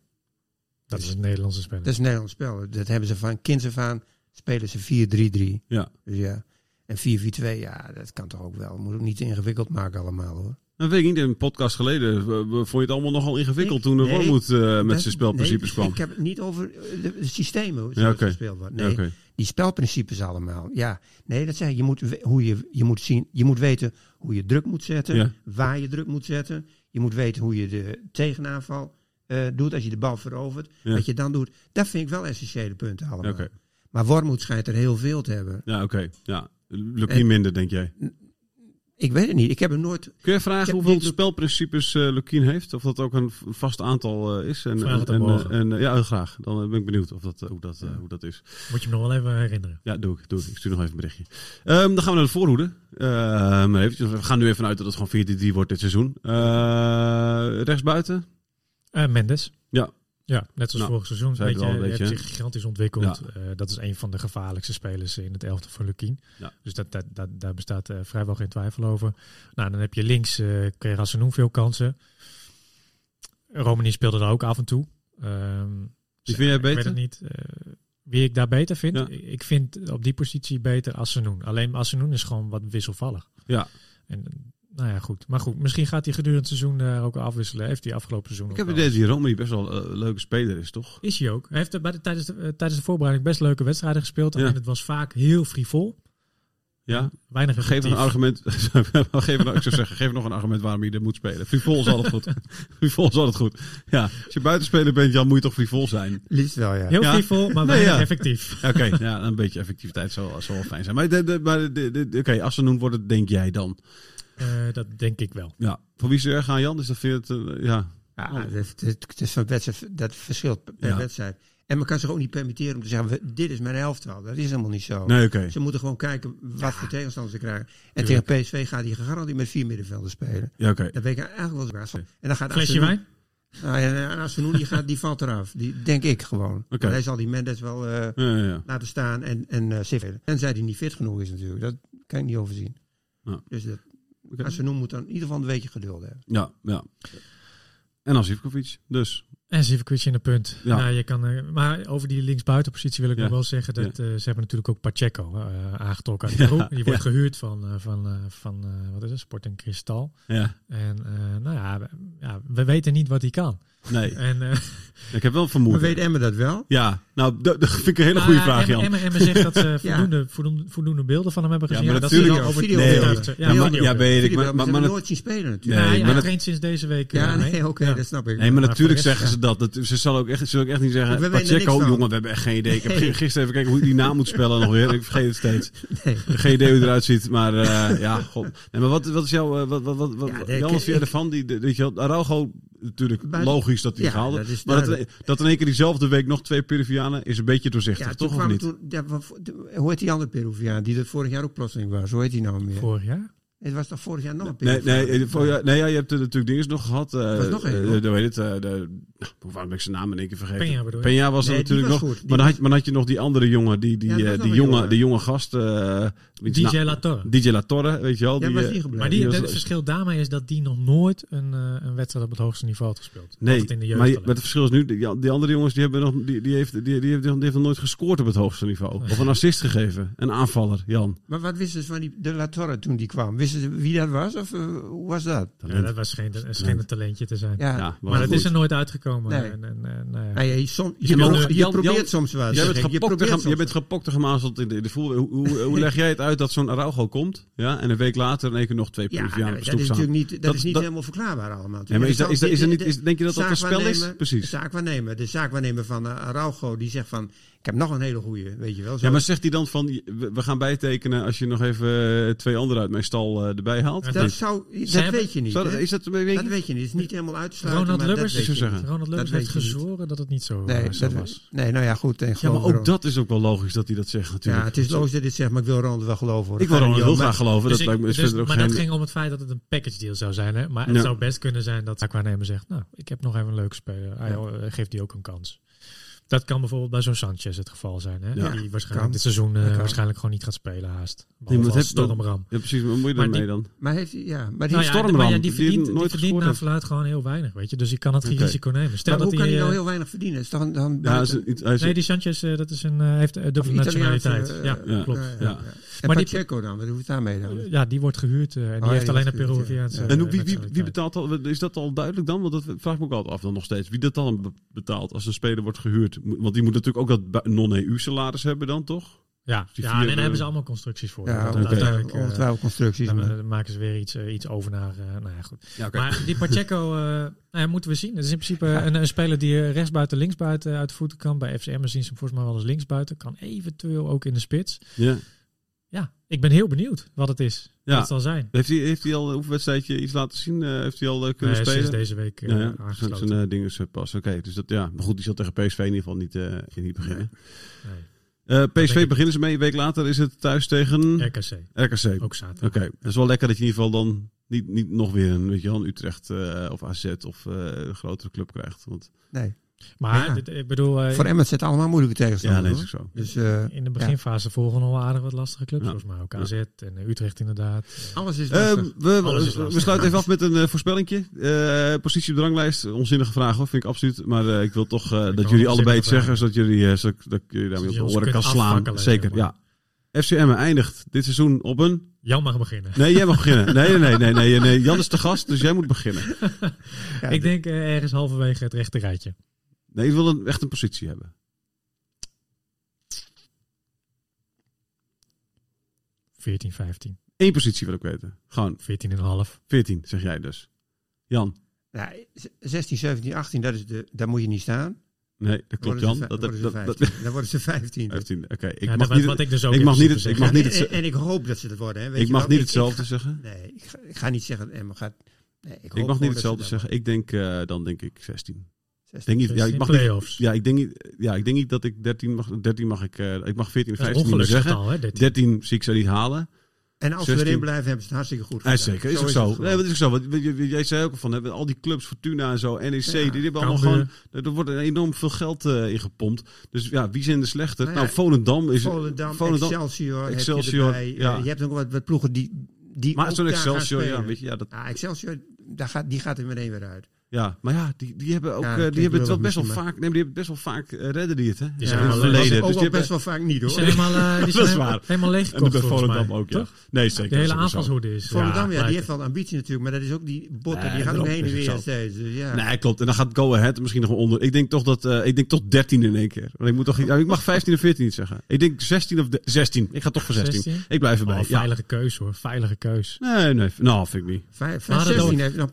[SPEAKER 4] Dat is het Nederlandse spel.
[SPEAKER 1] Dat is een Nederlands spel. Dat hebben ze van kinds af aan spelen ze 4-3-3.
[SPEAKER 2] Ja.
[SPEAKER 1] Dus ja. En 4-4-2, ja, dat kan toch ook wel. Moet ook niet te ingewikkeld maken allemaal hoor.
[SPEAKER 2] Nou, weet ik niet, in een podcast geleden vond je het allemaal nogal ingewikkeld
[SPEAKER 1] Ik-
[SPEAKER 2] toen de
[SPEAKER 1] nee,
[SPEAKER 2] Wormoed eh, met
[SPEAKER 1] Dat-
[SPEAKER 2] zijn spelprincipes
[SPEAKER 1] nee,
[SPEAKER 2] kwam.
[SPEAKER 1] Ik heb het niet over eh, de, de systemen hoe
[SPEAKER 2] Ja, oké.
[SPEAKER 1] gespeeld wordt. Nee,
[SPEAKER 2] Ja,
[SPEAKER 1] die spelprincipes allemaal. Ja, nee, dat zeg ik. Je moet, hoe je, je moet zien, je moet weten hoe je druk moet zetten,
[SPEAKER 2] Ja.
[SPEAKER 1] waar je druk moet zetten. Je moet weten hoe je de tegenaanval eh, doet als je de bal verovert. Wat je dan doet. Dat vind ik wel essentiële punten allemaal. Maar Wormoed schijnt er heel veel te hebben.
[SPEAKER 2] Ja, oké. Ja. Lukien
[SPEAKER 1] En-
[SPEAKER 2] minder, denk jij.
[SPEAKER 1] Ik weet het niet. Ik heb hem nooit.
[SPEAKER 2] Kun je vragen hoeveel spelprincipes eh Lukien heeft? Of dat ook een vast aantal eh, is? En,
[SPEAKER 4] Vraag het
[SPEAKER 2] en, eh, ja, graag. Dan ben ik benieuwd of dat, hoe, dat, hoe dat is.
[SPEAKER 4] Moet je me nog wel even herinneren.
[SPEAKER 2] Ja, doe ik. Doe ik. ik stuur nog even een berichtje. Ehm, dan gaan we naar de voorhoede. Ehm, eventjes, we gaan nu even uit dat het gewoon 4-3 wordt dit seizoen. Uh, rechtsbuiten?
[SPEAKER 4] Eh, Mendes.
[SPEAKER 2] Ja.
[SPEAKER 4] Ja, net zoals
[SPEAKER 2] Nou,
[SPEAKER 4] vorig seizoen. Weet je,
[SPEAKER 2] een beetje,
[SPEAKER 4] heeft zich gigantisch ontwikkeld.
[SPEAKER 2] Ja.
[SPEAKER 4] Eh, dat is een van de gevaarlijkste spelers in het elftal van Lukien.
[SPEAKER 2] Ja.
[SPEAKER 4] Dus dat, dat, dat, daar bestaat eh, vrijwel geen twijfel over. Nou, dan heb je links, eh kreeg Hassanoen veel kansen. Romani speelde daar ook af en toe.
[SPEAKER 2] Wie vind jij
[SPEAKER 4] ik weet
[SPEAKER 2] beter?
[SPEAKER 4] het niet. eh, wie ik daar beter vind?
[SPEAKER 2] Ja.
[SPEAKER 4] Ik vind op die positie beter Assenoen. Alleen Assenoen is gewoon wat wisselvallig.
[SPEAKER 2] Ja.
[SPEAKER 4] En, nou ja, goed. Maar goed, misschien gaat hij gedurende het seizoen daar ook afwisselen. Heeft hij afgelopen seizoen
[SPEAKER 2] Ik heb het
[SPEAKER 4] wel.
[SPEAKER 2] idee dat die best wel eh, een leuke speler is, toch?
[SPEAKER 4] Is hij ook. Hij heeft bij de, tijdens, de, eh, tijdens de voorbereiding best leuke wedstrijden gespeeld.
[SPEAKER 2] Ja.
[SPEAKER 4] het was vaak heel frivol.
[SPEAKER 2] Ja.
[SPEAKER 4] Weinig
[SPEAKER 2] Geef een
[SPEAKER 4] effectief.
[SPEAKER 2] argument. geef een, ik zou zeggen, geef nog een argument waarom je er moet spelen. Frivol is altijd goed. frivol is altijd goed. Ja, als je buitenspeler bent, Jan, moet je toch frivol zijn.
[SPEAKER 1] Liefst wel, ja.
[SPEAKER 4] Heel
[SPEAKER 2] Ja.
[SPEAKER 4] frivol, maar
[SPEAKER 2] Nee,
[SPEAKER 4] weinig
[SPEAKER 2] ja.
[SPEAKER 4] effectief.
[SPEAKER 2] Oké, ja, een beetje effectiviteit zou, zou wel fijn zijn. Maar, de, de, maar de, de, de- oké, als ze noemen wordt het, denk jij dan?
[SPEAKER 4] Eh, dat denk ik wel.
[SPEAKER 2] Ja. Voor wie ze er gaan, Jan? Dus dat vind je het, eh, ja.
[SPEAKER 1] Ja, het, het, het is van wedstrijd, dat verschilt per
[SPEAKER 2] Ja.
[SPEAKER 1] wedstrijd. En men kan zich ook niet permitteren om te zeggen, dit is mijn elftal. Dat is helemaal niet zo.
[SPEAKER 2] Nee.
[SPEAKER 1] Ze moeten gewoon kijken wat voor tegenstanders ze krijgen. En tegen PSV gaat hij gegarandeerd met vier middenvelders spelen.
[SPEAKER 2] Ja, oké.
[SPEAKER 1] Dat weet ik eigenlijk wel van. En dan gaat
[SPEAKER 4] Flesje wijn?
[SPEAKER 1] Nou, ja, en die, gaat, die valt eraf. Die denk ik gewoon.
[SPEAKER 2] Oké.
[SPEAKER 1] Maar hij zal die Mendes wel eh,
[SPEAKER 2] Ja, ja, ja.
[SPEAKER 1] laten staan en, en uh. En zij die niet fit genoeg is natuurlijk. Dat kan ik niet overzien.
[SPEAKER 2] Ja.
[SPEAKER 1] Dus dat,
[SPEAKER 2] Oké.
[SPEAKER 1] Assenoen moet dan in ieder geval een weekje geduld hebben.
[SPEAKER 2] Ja, ja. En als Ivkovic, dus.
[SPEAKER 4] En Zivkovic in de punt.
[SPEAKER 2] Ja.
[SPEAKER 4] Nou, je kan, eh, maar over die linksbuitenpositie wil ik
[SPEAKER 2] Ja.
[SPEAKER 4] nog wel zeggen dat
[SPEAKER 2] Ja.
[SPEAKER 4] eh, ze hebben natuurlijk ook Pacheco eh, aangetrokken uit de
[SPEAKER 2] Ja,
[SPEAKER 4] groep. Die wordt
[SPEAKER 2] ja.
[SPEAKER 4] gehuurd van, eh, van, eh, van eh, wat is het, Sport en Kristal.
[SPEAKER 2] Ja,
[SPEAKER 4] En eh, nou ja we, ja, we weten niet wat hij kan.
[SPEAKER 2] Nee.
[SPEAKER 4] En, eh,
[SPEAKER 2] Ik heb wel
[SPEAKER 1] Maar
[SPEAKER 2] vermoeden.
[SPEAKER 1] weet Emma dat wel?
[SPEAKER 2] Ja, nou, dat, dat vind ik een hele
[SPEAKER 4] nou
[SPEAKER 2] goede
[SPEAKER 4] ja,
[SPEAKER 2] vraag,
[SPEAKER 4] Emma,
[SPEAKER 2] Jan.
[SPEAKER 4] Emma, Emma zegt dat ze
[SPEAKER 1] Ja.
[SPEAKER 4] voldoende, voldoende, voldoende beelden van hem hebben
[SPEAKER 2] Ja,
[SPEAKER 4] gezien.
[SPEAKER 2] maar
[SPEAKER 4] dat
[SPEAKER 2] natuurlijk-
[SPEAKER 4] over
[SPEAKER 1] video-
[SPEAKER 4] die
[SPEAKER 1] video- video-
[SPEAKER 4] Ja,
[SPEAKER 2] Ja, maar,
[SPEAKER 4] video-
[SPEAKER 2] ja, weet ik. Maar,
[SPEAKER 1] maar,
[SPEAKER 2] maar,
[SPEAKER 1] ze
[SPEAKER 2] maar,
[SPEAKER 1] hebben nooit zien spelen natuurlijk.
[SPEAKER 2] Nee,
[SPEAKER 4] Nee,
[SPEAKER 2] maar
[SPEAKER 4] hij traint sinds deze week.
[SPEAKER 1] Ja,
[SPEAKER 4] eh,
[SPEAKER 1] nee, oké,
[SPEAKER 4] Ja.
[SPEAKER 1] dat snap ik.
[SPEAKER 2] Nee, maar
[SPEAKER 4] Maar
[SPEAKER 2] natuurlijk zeggen ze dat. dat ze zal ook echt, ze zullen ook echt niet zeggen.
[SPEAKER 1] We weten
[SPEAKER 2] Pacheco, jongen, we hebben echt geen idee. Ik heb
[SPEAKER 1] Nee.
[SPEAKER 2] gisteren even kijken hoe je die naam moet spellen nog weer. Ik vergeet het steeds.
[SPEAKER 1] Nee.
[SPEAKER 2] Geen idee hoe eruit ziet. Maar eh, ja, god. Nee, maar wat, wat is jouw. wat, wat, wat,
[SPEAKER 1] Ja,
[SPEAKER 2] Jan,
[SPEAKER 1] nee,
[SPEAKER 2] wat
[SPEAKER 1] ik-
[SPEAKER 2] vind jij ervan? Die, de- weet je wel, Araujo natuurlijk
[SPEAKER 1] Maar-
[SPEAKER 2] logisch dat hij
[SPEAKER 1] Ja,
[SPEAKER 2] gehaald
[SPEAKER 1] dat
[SPEAKER 2] is.
[SPEAKER 1] is
[SPEAKER 2] Maar dat, dat in één keer diezelfde week nog twee Peruvianen is een beetje doorzichtig,
[SPEAKER 1] Ja,
[SPEAKER 2] toch of niet?
[SPEAKER 1] toen, ja, hoe heet die andere Peruviaan die er vorig jaar ook plotseling was? Hoe heet die nou meer?
[SPEAKER 4] Vorig jaar?
[SPEAKER 1] Het was toch vorig jaar nog een
[SPEAKER 2] Nee, nee, eh, nee ja, je hebt er natuurlijk dingen nog gehad. eh
[SPEAKER 1] was nog één,
[SPEAKER 2] de- weet het, de, nou, waarom ben ik zijn naam in één keer vergeten?
[SPEAKER 4] Je?
[SPEAKER 2] Peña was er
[SPEAKER 1] Nee,
[SPEAKER 2] natuurlijk
[SPEAKER 1] was
[SPEAKER 2] nog.
[SPEAKER 1] goed.
[SPEAKER 2] Maar dan, had, maar dan had je nog die andere jongen, die, die, eh, die, jonge,
[SPEAKER 1] jongen.
[SPEAKER 2] die jonge gast. eh,
[SPEAKER 4] DJ
[SPEAKER 2] na-
[SPEAKER 4] La Torre.
[SPEAKER 2] DJ La Torre, weet je wel.
[SPEAKER 1] Ja,
[SPEAKER 2] die,
[SPEAKER 1] was die gebleven?
[SPEAKER 4] Maar die,
[SPEAKER 2] die was-
[SPEAKER 4] het verschil daarmee is dat die nog nooit een, een wedstrijd op het hoogste niveau had gespeeld.
[SPEAKER 2] Nee,
[SPEAKER 4] in de jeugd
[SPEAKER 2] maar het verschil is nu, die, die andere jongens die hebben nog, die, die, heeft, die, die, heeft, die heeft nog nooit gescoord op het hoogste niveau. Of een assist gegeven. Een aanvaller, Jan.
[SPEAKER 1] Maar wat wisten ze van die, de La Torre toen die kwam? Wie dat was? Of eh, hoe was dat?
[SPEAKER 4] Ja, dat was geen, dat scheen een talentje te zijn.
[SPEAKER 1] Ja,
[SPEAKER 2] Ja,
[SPEAKER 4] maar dat
[SPEAKER 2] goed.
[SPEAKER 4] is er nooit uitgekomen.
[SPEAKER 1] Nee.
[SPEAKER 4] En, en, en, nou ja.
[SPEAKER 1] Ja, je, som,
[SPEAKER 2] Ja,
[SPEAKER 1] probeert soms wat.
[SPEAKER 2] Jij bent.
[SPEAKER 1] Je
[SPEAKER 2] je bent gepokt en gemazeld in de, de voel. Hoe, hoe, hoe leg jij het uit dat zo'n Araujo komt? Ja, en een week later in één keer nog twee
[SPEAKER 1] Ja, nou,
[SPEAKER 2] op
[SPEAKER 1] dat is natuurlijk niet, dat,
[SPEAKER 2] Dat-
[SPEAKER 1] is niet
[SPEAKER 2] dat-
[SPEAKER 1] helemaal verklaarbaar allemaal.
[SPEAKER 2] Ja, maar is dat- is is er niet-
[SPEAKER 1] De-
[SPEAKER 2] is- denk je dat dat een spel is? Precies.
[SPEAKER 1] De zaakwaarnemer, de zaakwaarnemer van Araujo, die zegt van, heb nog een hele goeie, weet je wel. Zo-
[SPEAKER 2] Ja, maar zegt hij dan van, we gaan bijtekenen als je nog even eh, twee anderen uit mijn stal eh, erbij haalt?
[SPEAKER 4] Ja,
[SPEAKER 1] dat,
[SPEAKER 4] dat-
[SPEAKER 1] zou, dat
[SPEAKER 4] hebben-
[SPEAKER 1] weet je niet.
[SPEAKER 2] Zou is dat, weet je-
[SPEAKER 1] dat weet je niet. Het is niet helemaal uit te sluiten.
[SPEAKER 4] Ronald
[SPEAKER 1] maar
[SPEAKER 4] Lubbers,
[SPEAKER 1] dat weet je
[SPEAKER 2] zeggen.
[SPEAKER 4] Ronald Lubbers
[SPEAKER 1] Dat
[SPEAKER 4] heeft
[SPEAKER 1] niet.
[SPEAKER 4] gezworen dat het niet zo,
[SPEAKER 1] niet.
[SPEAKER 4] eh,
[SPEAKER 1] Nee,
[SPEAKER 4] zo
[SPEAKER 1] dat,
[SPEAKER 4] was.
[SPEAKER 1] nee, nou ja, goed. En
[SPEAKER 2] ja, maar ook dat is ook wel logisch dat hij dat zegt
[SPEAKER 1] Ja,
[SPEAKER 2] natuurlijk.
[SPEAKER 1] het is logisch dat dit zegt, maar ik wil Ronald wel geloven. hoor.
[SPEAKER 2] Ik wil Ronald heel graag geloven.
[SPEAKER 4] Dus
[SPEAKER 2] dat
[SPEAKER 4] ik- dus- maar
[SPEAKER 2] geen...
[SPEAKER 4] dat ging om het feit dat het een package deal zou zijn. Hè? Maar het
[SPEAKER 2] Ja.
[SPEAKER 4] zou best kunnen zijn dat de zegt, nou, ik heb nog even een leuke speler. Hij, geeft die ook een kans. Dat kan bijvoorbeeld bij zo'n Sanchez het geval zijn. Hè?
[SPEAKER 2] Ja.
[SPEAKER 4] Die waarschijnlijk
[SPEAKER 1] Kan.
[SPEAKER 4] dit seizoen eh, waarschijnlijk gewoon niet gaat spelen haast.
[SPEAKER 2] Nee,
[SPEAKER 4] Behalve
[SPEAKER 2] maar
[SPEAKER 4] als
[SPEAKER 2] het heeft-
[SPEAKER 4] Stormram.
[SPEAKER 2] Ja, precies. Wat moet je
[SPEAKER 4] die-
[SPEAKER 2] dan?
[SPEAKER 1] Maar heeft hij, ja, maar die
[SPEAKER 4] Nou ja,
[SPEAKER 2] Stormram,
[SPEAKER 4] maar ja, die
[SPEAKER 2] die
[SPEAKER 4] verdient,
[SPEAKER 2] nooit
[SPEAKER 4] die verdient
[SPEAKER 2] gescoord
[SPEAKER 4] naar
[SPEAKER 2] heeft.
[SPEAKER 4] verluid gewoon heel weinig. Weet je? Dus je kan het geen risico nemen. Stel
[SPEAKER 1] maar
[SPEAKER 4] dat
[SPEAKER 1] hoe kan
[SPEAKER 4] hij,
[SPEAKER 1] hij nou
[SPEAKER 4] eh,
[SPEAKER 1] heel weinig verdienen? Is toch een, dan
[SPEAKER 2] Ja, is, is-
[SPEAKER 4] Nee, die Sanchez eh, dat is een, eh, heeft een dubbele nationaliteit.
[SPEAKER 1] eh,
[SPEAKER 4] ja,
[SPEAKER 2] ja.
[SPEAKER 4] klopt.
[SPEAKER 1] ja, ja,
[SPEAKER 2] Ja.
[SPEAKER 1] ja. En
[SPEAKER 4] Maar die-
[SPEAKER 1] Pacheco dan, wat hoeft daarmee dan?
[SPEAKER 4] Ja, die wordt gehuurd eh, en die
[SPEAKER 1] ja,
[SPEAKER 4] heeft
[SPEAKER 1] die
[SPEAKER 4] alleen een. Peruviaanse
[SPEAKER 1] Ja.
[SPEAKER 2] En hoe- wie, wie,
[SPEAKER 4] nationaliteit.
[SPEAKER 2] wie betaalt dat? Is dat al duidelijk dan? Want dat vraag ik me ook altijd af dan nog steeds. Wie dat dan be- betaalt als een speler wordt gehuurd? Want die moet natuurlijk ook dat bu- non-EU salaris hebben dan, toch?
[SPEAKER 4] Ja,
[SPEAKER 2] die
[SPEAKER 4] ja en daar
[SPEAKER 2] eh,
[SPEAKER 4] hebben ze allemaal constructies voor.
[SPEAKER 1] Ja,
[SPEAKER 4] uiteindelijk, eh,
[SPEAKER 1] ongetwijfeld constructies.
[SPEAKER 4] dan
[SPEAKER 1] maar-
[SPEAKER 4] eh, maken ze weer iets, eh, iets over naar. eh, nou ja, goed.
[SPEAKER 2] Ja,
[SPEAKER 4] Maar die Pacheco, eh, nou ja, moeten we zien. Het is in principe een, een speler die eh, rechtsbuiten, linksbuiten uit de voeten kan. Bij FCM zien ze hem volgens mij wel eens linksbuiten. Kan eventueel ook in de spits.
[SPEAKER 2] Ja.
[SPEAKER 4] Ja, ik ben heel benieuwd wat het is.
[SPEAKER 2] Ja.
[SPEAKER 4] Wat het zal zijn.
[SPEAKER 2] Heeft hij, heeft hij al een oefenwedstrijdje iets laten zien? Eh, heeft hij al eh, kunnen
[SPEAKER 4] Nee,
[SPEAKER 2] spelen?
[SPEAKER 4] sinds deze week eh,
[SPEAKER 2] ja, ja. Zijn,
[SPEAKER 4] aangesloten.
[SPEAKER 2] zijn eh, dingen eh, pas. Oké, dus dat ja. Maar goed, die zal tegen PSV in ieder geval niet, eh, niet beginnen.
[SPEAKER 4] Nee.
[SPEAKER 2] Eh, PSV
[SPEAKER 4] ik.
[SPEAKER 2] beginnen ze mee. Een week later is het thuis tegen
[SPEAKER 4] RKC,
[SPEAKER 2] RKC.
[SPEAKER 4] ook zaterdag.
[SPEAKER 2] Oké, dat is wel lekker dat je in ieder geval dan niet, niet nog weer een, weet je wel, een Utrecht eh, of AZ of eh, een grotere club krijgt. Want,
[SPEAKER 1] Nee.
[SPEAKER 4] Maar
[SPEAKER 1] Ja.
[SPEAKER 4] dit, ik bedoel, eh,
[SPEAKER 1] Voor Emmet zit allemaal moeilijke
[SPEAKER 2] ja,
[SPEAKER 1] tegenstanders.
[SPEAKER 2] nee, is
[SPEAKER 1] hoor.
[SPEAKER 2] ook zo.
[SPEAKER 1] Dus eh,
[SPEAKER 4] in de beginfase volgen nog wel aardig wat lastige clubs.
[SPEAKER 2] Ja.
[SPEAKER 4] Volgens mij ook AZ en eh, Utrecht inderdaad.
[SPEAKER 1] Alles is
[SPEAKER 2] Ehm,
[SPEAKER 1] lastig.
[SPEAKER 2] we,
[SPEAKER 4] Alles is
[SPEAKER 2] we,
[SPEAKER 4] lastig.
[SPEAKER 2] sluiten even af met een uh, voorspellingje. Eh, positie op de ranglijst, onzinnige vraag hoor, vind ik absoluut. Maar eh, ik wil toch eh, dat jullie allebei het zeggen, zodat jullie, eh, zodat, dat ik jullie daarmee op de oren kan slaan. Zeker, ja. FCM eindigt dit seizoen op een...
[SPEAKER 4] Jan mag beginnen.
[SPEAKER 2] Nee, jij mag beginnen. Nee, nee, nee, nee, nee, nee. Jan is de gast, dus jij moet beginnen.
[SPEAKER 1] Ja,
[SPEAKER 4] ik denk ergens halverwege het rechte rijtje.
[SPEAKER 2] Nee, ik wil een, echt een positie hebben.
[SPEAKER 4] 14, 15,
[SPEAKER 2] Eén positie wil ik weten. Gewoon
[SPEAKER 4] 14,5.
[SPEAKER 2] 14, zeg jij dus. Jan?
[SPEAKER 1] Ja, 16, 17, 18, dat is de, daar moet je niet staan.
[SPEAKER 2] Nee, dat klopt
[SPEAKER 1] Dan
[SPEAKER 2] Jan. Dat, dat,
[SPEAKER 1] dan
[SPEAKER 2] dat,
[SPEAKER 1] worden ze
[SPEAKER 2] dat,
[SPEAKER 1] 15. Dan worden ze 15.
[SPEAKER 2] 15. Oké, ik
[SPEAKER 4] Ja,
[SPEAKER 2] mag niet,
[SPEAKER 4] wat ik dus ook
[SPEAKER 2] ik mag niet het- ik mag niet
[SPEAKER 1] en,
[SPEAKER 2] het-
[SPEAKER 1] en, en ik hoop dat ze het worden. Hè. Weet
[SPEAKER 2] ik
[SPEAKER 1] je
[SPEAKER 2] mag
[SPEAKER 1] wel?
[SPEAKER 2] niet
[SPEAKER 1] Ik-
[SPEAKER 2] hetzelfde
[SPEAKER 1] ik ga,
[SPEAKER 2] zeggen.
[SPEAKER 1] Nee, ik ga, ik ga niet zeggen Emma gaat... Nee, ik,
[SPEAKER 2] Ik mag niet hetzelfde zeggen. Ik denk, eh, dan denk ik 16.
[SPEAKER 1] 16.
[SPEAKER 2] Denk niet, ja, ik
[SPEAKER 4] In
[SPEAKER 2] mag niet, ja, ik denk niet, ja, ik denk niet dat ik 13 mag. 13 mag ik, eh, ik mag 14 en
[SPEAKER 4] Dat is
[SPEAKER 2] 15 niet zeggen.
[SPEAKER 4] ongeluksgetal, hè? 13.
[SPEAKER 2] 13 zie ik ze niet halen.
[SPEAKER 1] En als ze
[SPEAKER 2] 16.
[SPEAKER 1] erin blijven, hebben ze het hartstikke goed
[SPEAKER 2] Ja,
[SPEAKER 1] gedaan.
[SPEAKER 2] zeker, is ook
[SPEAKER 1] het
[SPEAKER 2] zo.
[SPEAKER 1] gewoon.
[SPEAKER 2] Nee, dat is ook zo. Want, jij zei ook al van, hebben al die clubs, Fortuna en zo, NEC,
[SPEAKER 1] Ja,
[SPEAKER 2] die hebben allemaal gewoon, er wordt enorm veel geld eh ingepompt. Dus ja, wie zijn de slechte?
[SPEAKER 1] Nou
[SPEAKER 2] Nou,
[SPEAKER 1] ja,
[SPEAKER 2] Volendam is...
[SPEAKER 1] Volendam,
[SPEAKER 2] Volendam-
[SPEAKER 1] Excelsior, heb
[SPEAKER 2] Excelsior,
[SPEAKER 1] je erbij.
[SPEAKER 2] ja.
[SPEAKER 1] Eh, je hebt ook wat, wat ploegen die, die
[SPEAKER 2] Maar zo'n Excelsior, ja, weet je, ja, dat,
[SPEAKER 1] Ja, Excelsior, daar gaat, die gaat er meteen weer uit.
[SPEAKER 2] Ja, maar ja, die, die hebben ook,
[SPEAKER 1] Ja,
[SPEAKER 2] eh, die hebben het wel best wel vaak, nee, maar die hebben best wel vaak eh, redden die het, hè?
[SPEAKER 4] Die zijn
[SPEAKER 2] in het
[SPEAKER 4] helemaal-
[SPEAKER 2] verleden. Dus
[SPEAKER 1] ook
[SPEAKER 2] die hebben-
[SPEAKER 1] best wel vaak niet
[SPEAKER 4] Die
[SPEAKER 1] hoor.
[SPEAKER 4] zijn helemaal, eh, die
[SPEAKER 2] Dat
[SPEAKER 4] zijn
[SPEAKER 2] is
[SPEAKER 4] helemaal-
[SPEAKER 2] waar.
[SPEAKER 4] helemaal
[SPEAKER 2] En bij Volendam ook, ja.
[SPEAKER 4] Toch?
[SPEAKER 2] Nee, zeker.
[SPEAKER 4] De hele aanvalshoede is...
[SPEAKER 1] Volendam, ja, die heeft wel ambitie natuurlijk, maar dat is ook die botter,
[SPEAKER 2] Nee,
[SPEAKER 1] die gaat ook
[SPEAKER 2] daarom
[SPEAKER 1] heen en weer steeds. Dus ja.
[SPEAKER 2] Nee, klopt. En dan gaat Go Ahead misschien nog wel onder. Ik denk toch dat eh, ik denk tot 13 in één keer. Want ik moet toch ja, ik mag 15 of 14 niet zeggen. Ik denk 16 of de- 16. Ik ga toch voor 16.
[SPEAKER 4] 16?
[SPEAKER 2] Ik blijf erbij.
[SPEAKER 4] Oh,
[SPEAKER 2] ja.
[SPEAKER 4] veilige keus hoor, veilige keus.
[SPEAKER 2] Nee, nee. Nou, vind ik niet.
[SPEAKER 1] Vijf,
[SPEAKER 4] Maar
[SPEAKER 1] vijf,
[SPEAKER 4] dat
[SPEAKER 1] 16
[SPEAKER 4] ook-
[SPEAKER 1] heeft nog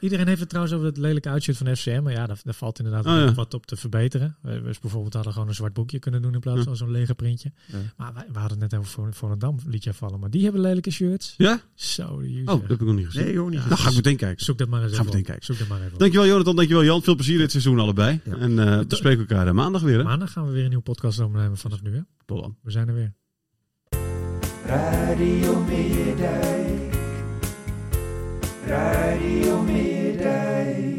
[SPEAKER 4] Iedereen, heeft het trouwens over lelijke uitshirt van FCM. Maar ja, daar, daar valt inderdaad
[SPEAKER 2] Oh, ja.
[SPEAKER 4] wat op te verbeteren. We, we bijvoorbeeld hadden gewoon een zwart boekje kunnen doen in plaats
[SPEAKER 2] Ja.
[SPEAKER 4] van zo'n lege printje.
[SPEAKER 1] Ja.
[SPEAKER 4] Maar wij, we hadden het net over Vol- Volendam liet je vallen. Maar die hebben lelijke shirts.
[SPEAKER 2] Ja?
[SPEAKER 4] Zo, de
[SPEAKER 2] Oh, dat heb ik nog niet gezien.
[SPEAKER 1] Nee, joh, niet.
[SPEAKER 2] Nou, ga ik meteen kijken.
[SPEAKER 4] Zoek dat maar eens
[SPEAKER 2] Gaan we
[SPEAKER 4] even
[SPEAKER 2] meteen
[SPEAKER 4] op.
[SPEAKER 2] kijken.
[SPEAKER 4] Zoek dat maar even op.
[SPEAKER 2] Dankjewel Jonathan, dankjewel Jan. Veel plezier dit seizoen allebei.
[SPEAKER 1] Ja.
[SPEAKER 2] En eh we spreken elkaar eh, maandag weer. Hè?
[SPEAKER 4] Maandag gaan we weer een nieuwe podcast opnemen vanaf nu. Hè?
[SPEAKER 2] Tot dan.
[SPEAKER 4] We zijn er weer.
[SPEAKER 3] Radio Meerdijk. Radio Meerdijk. day.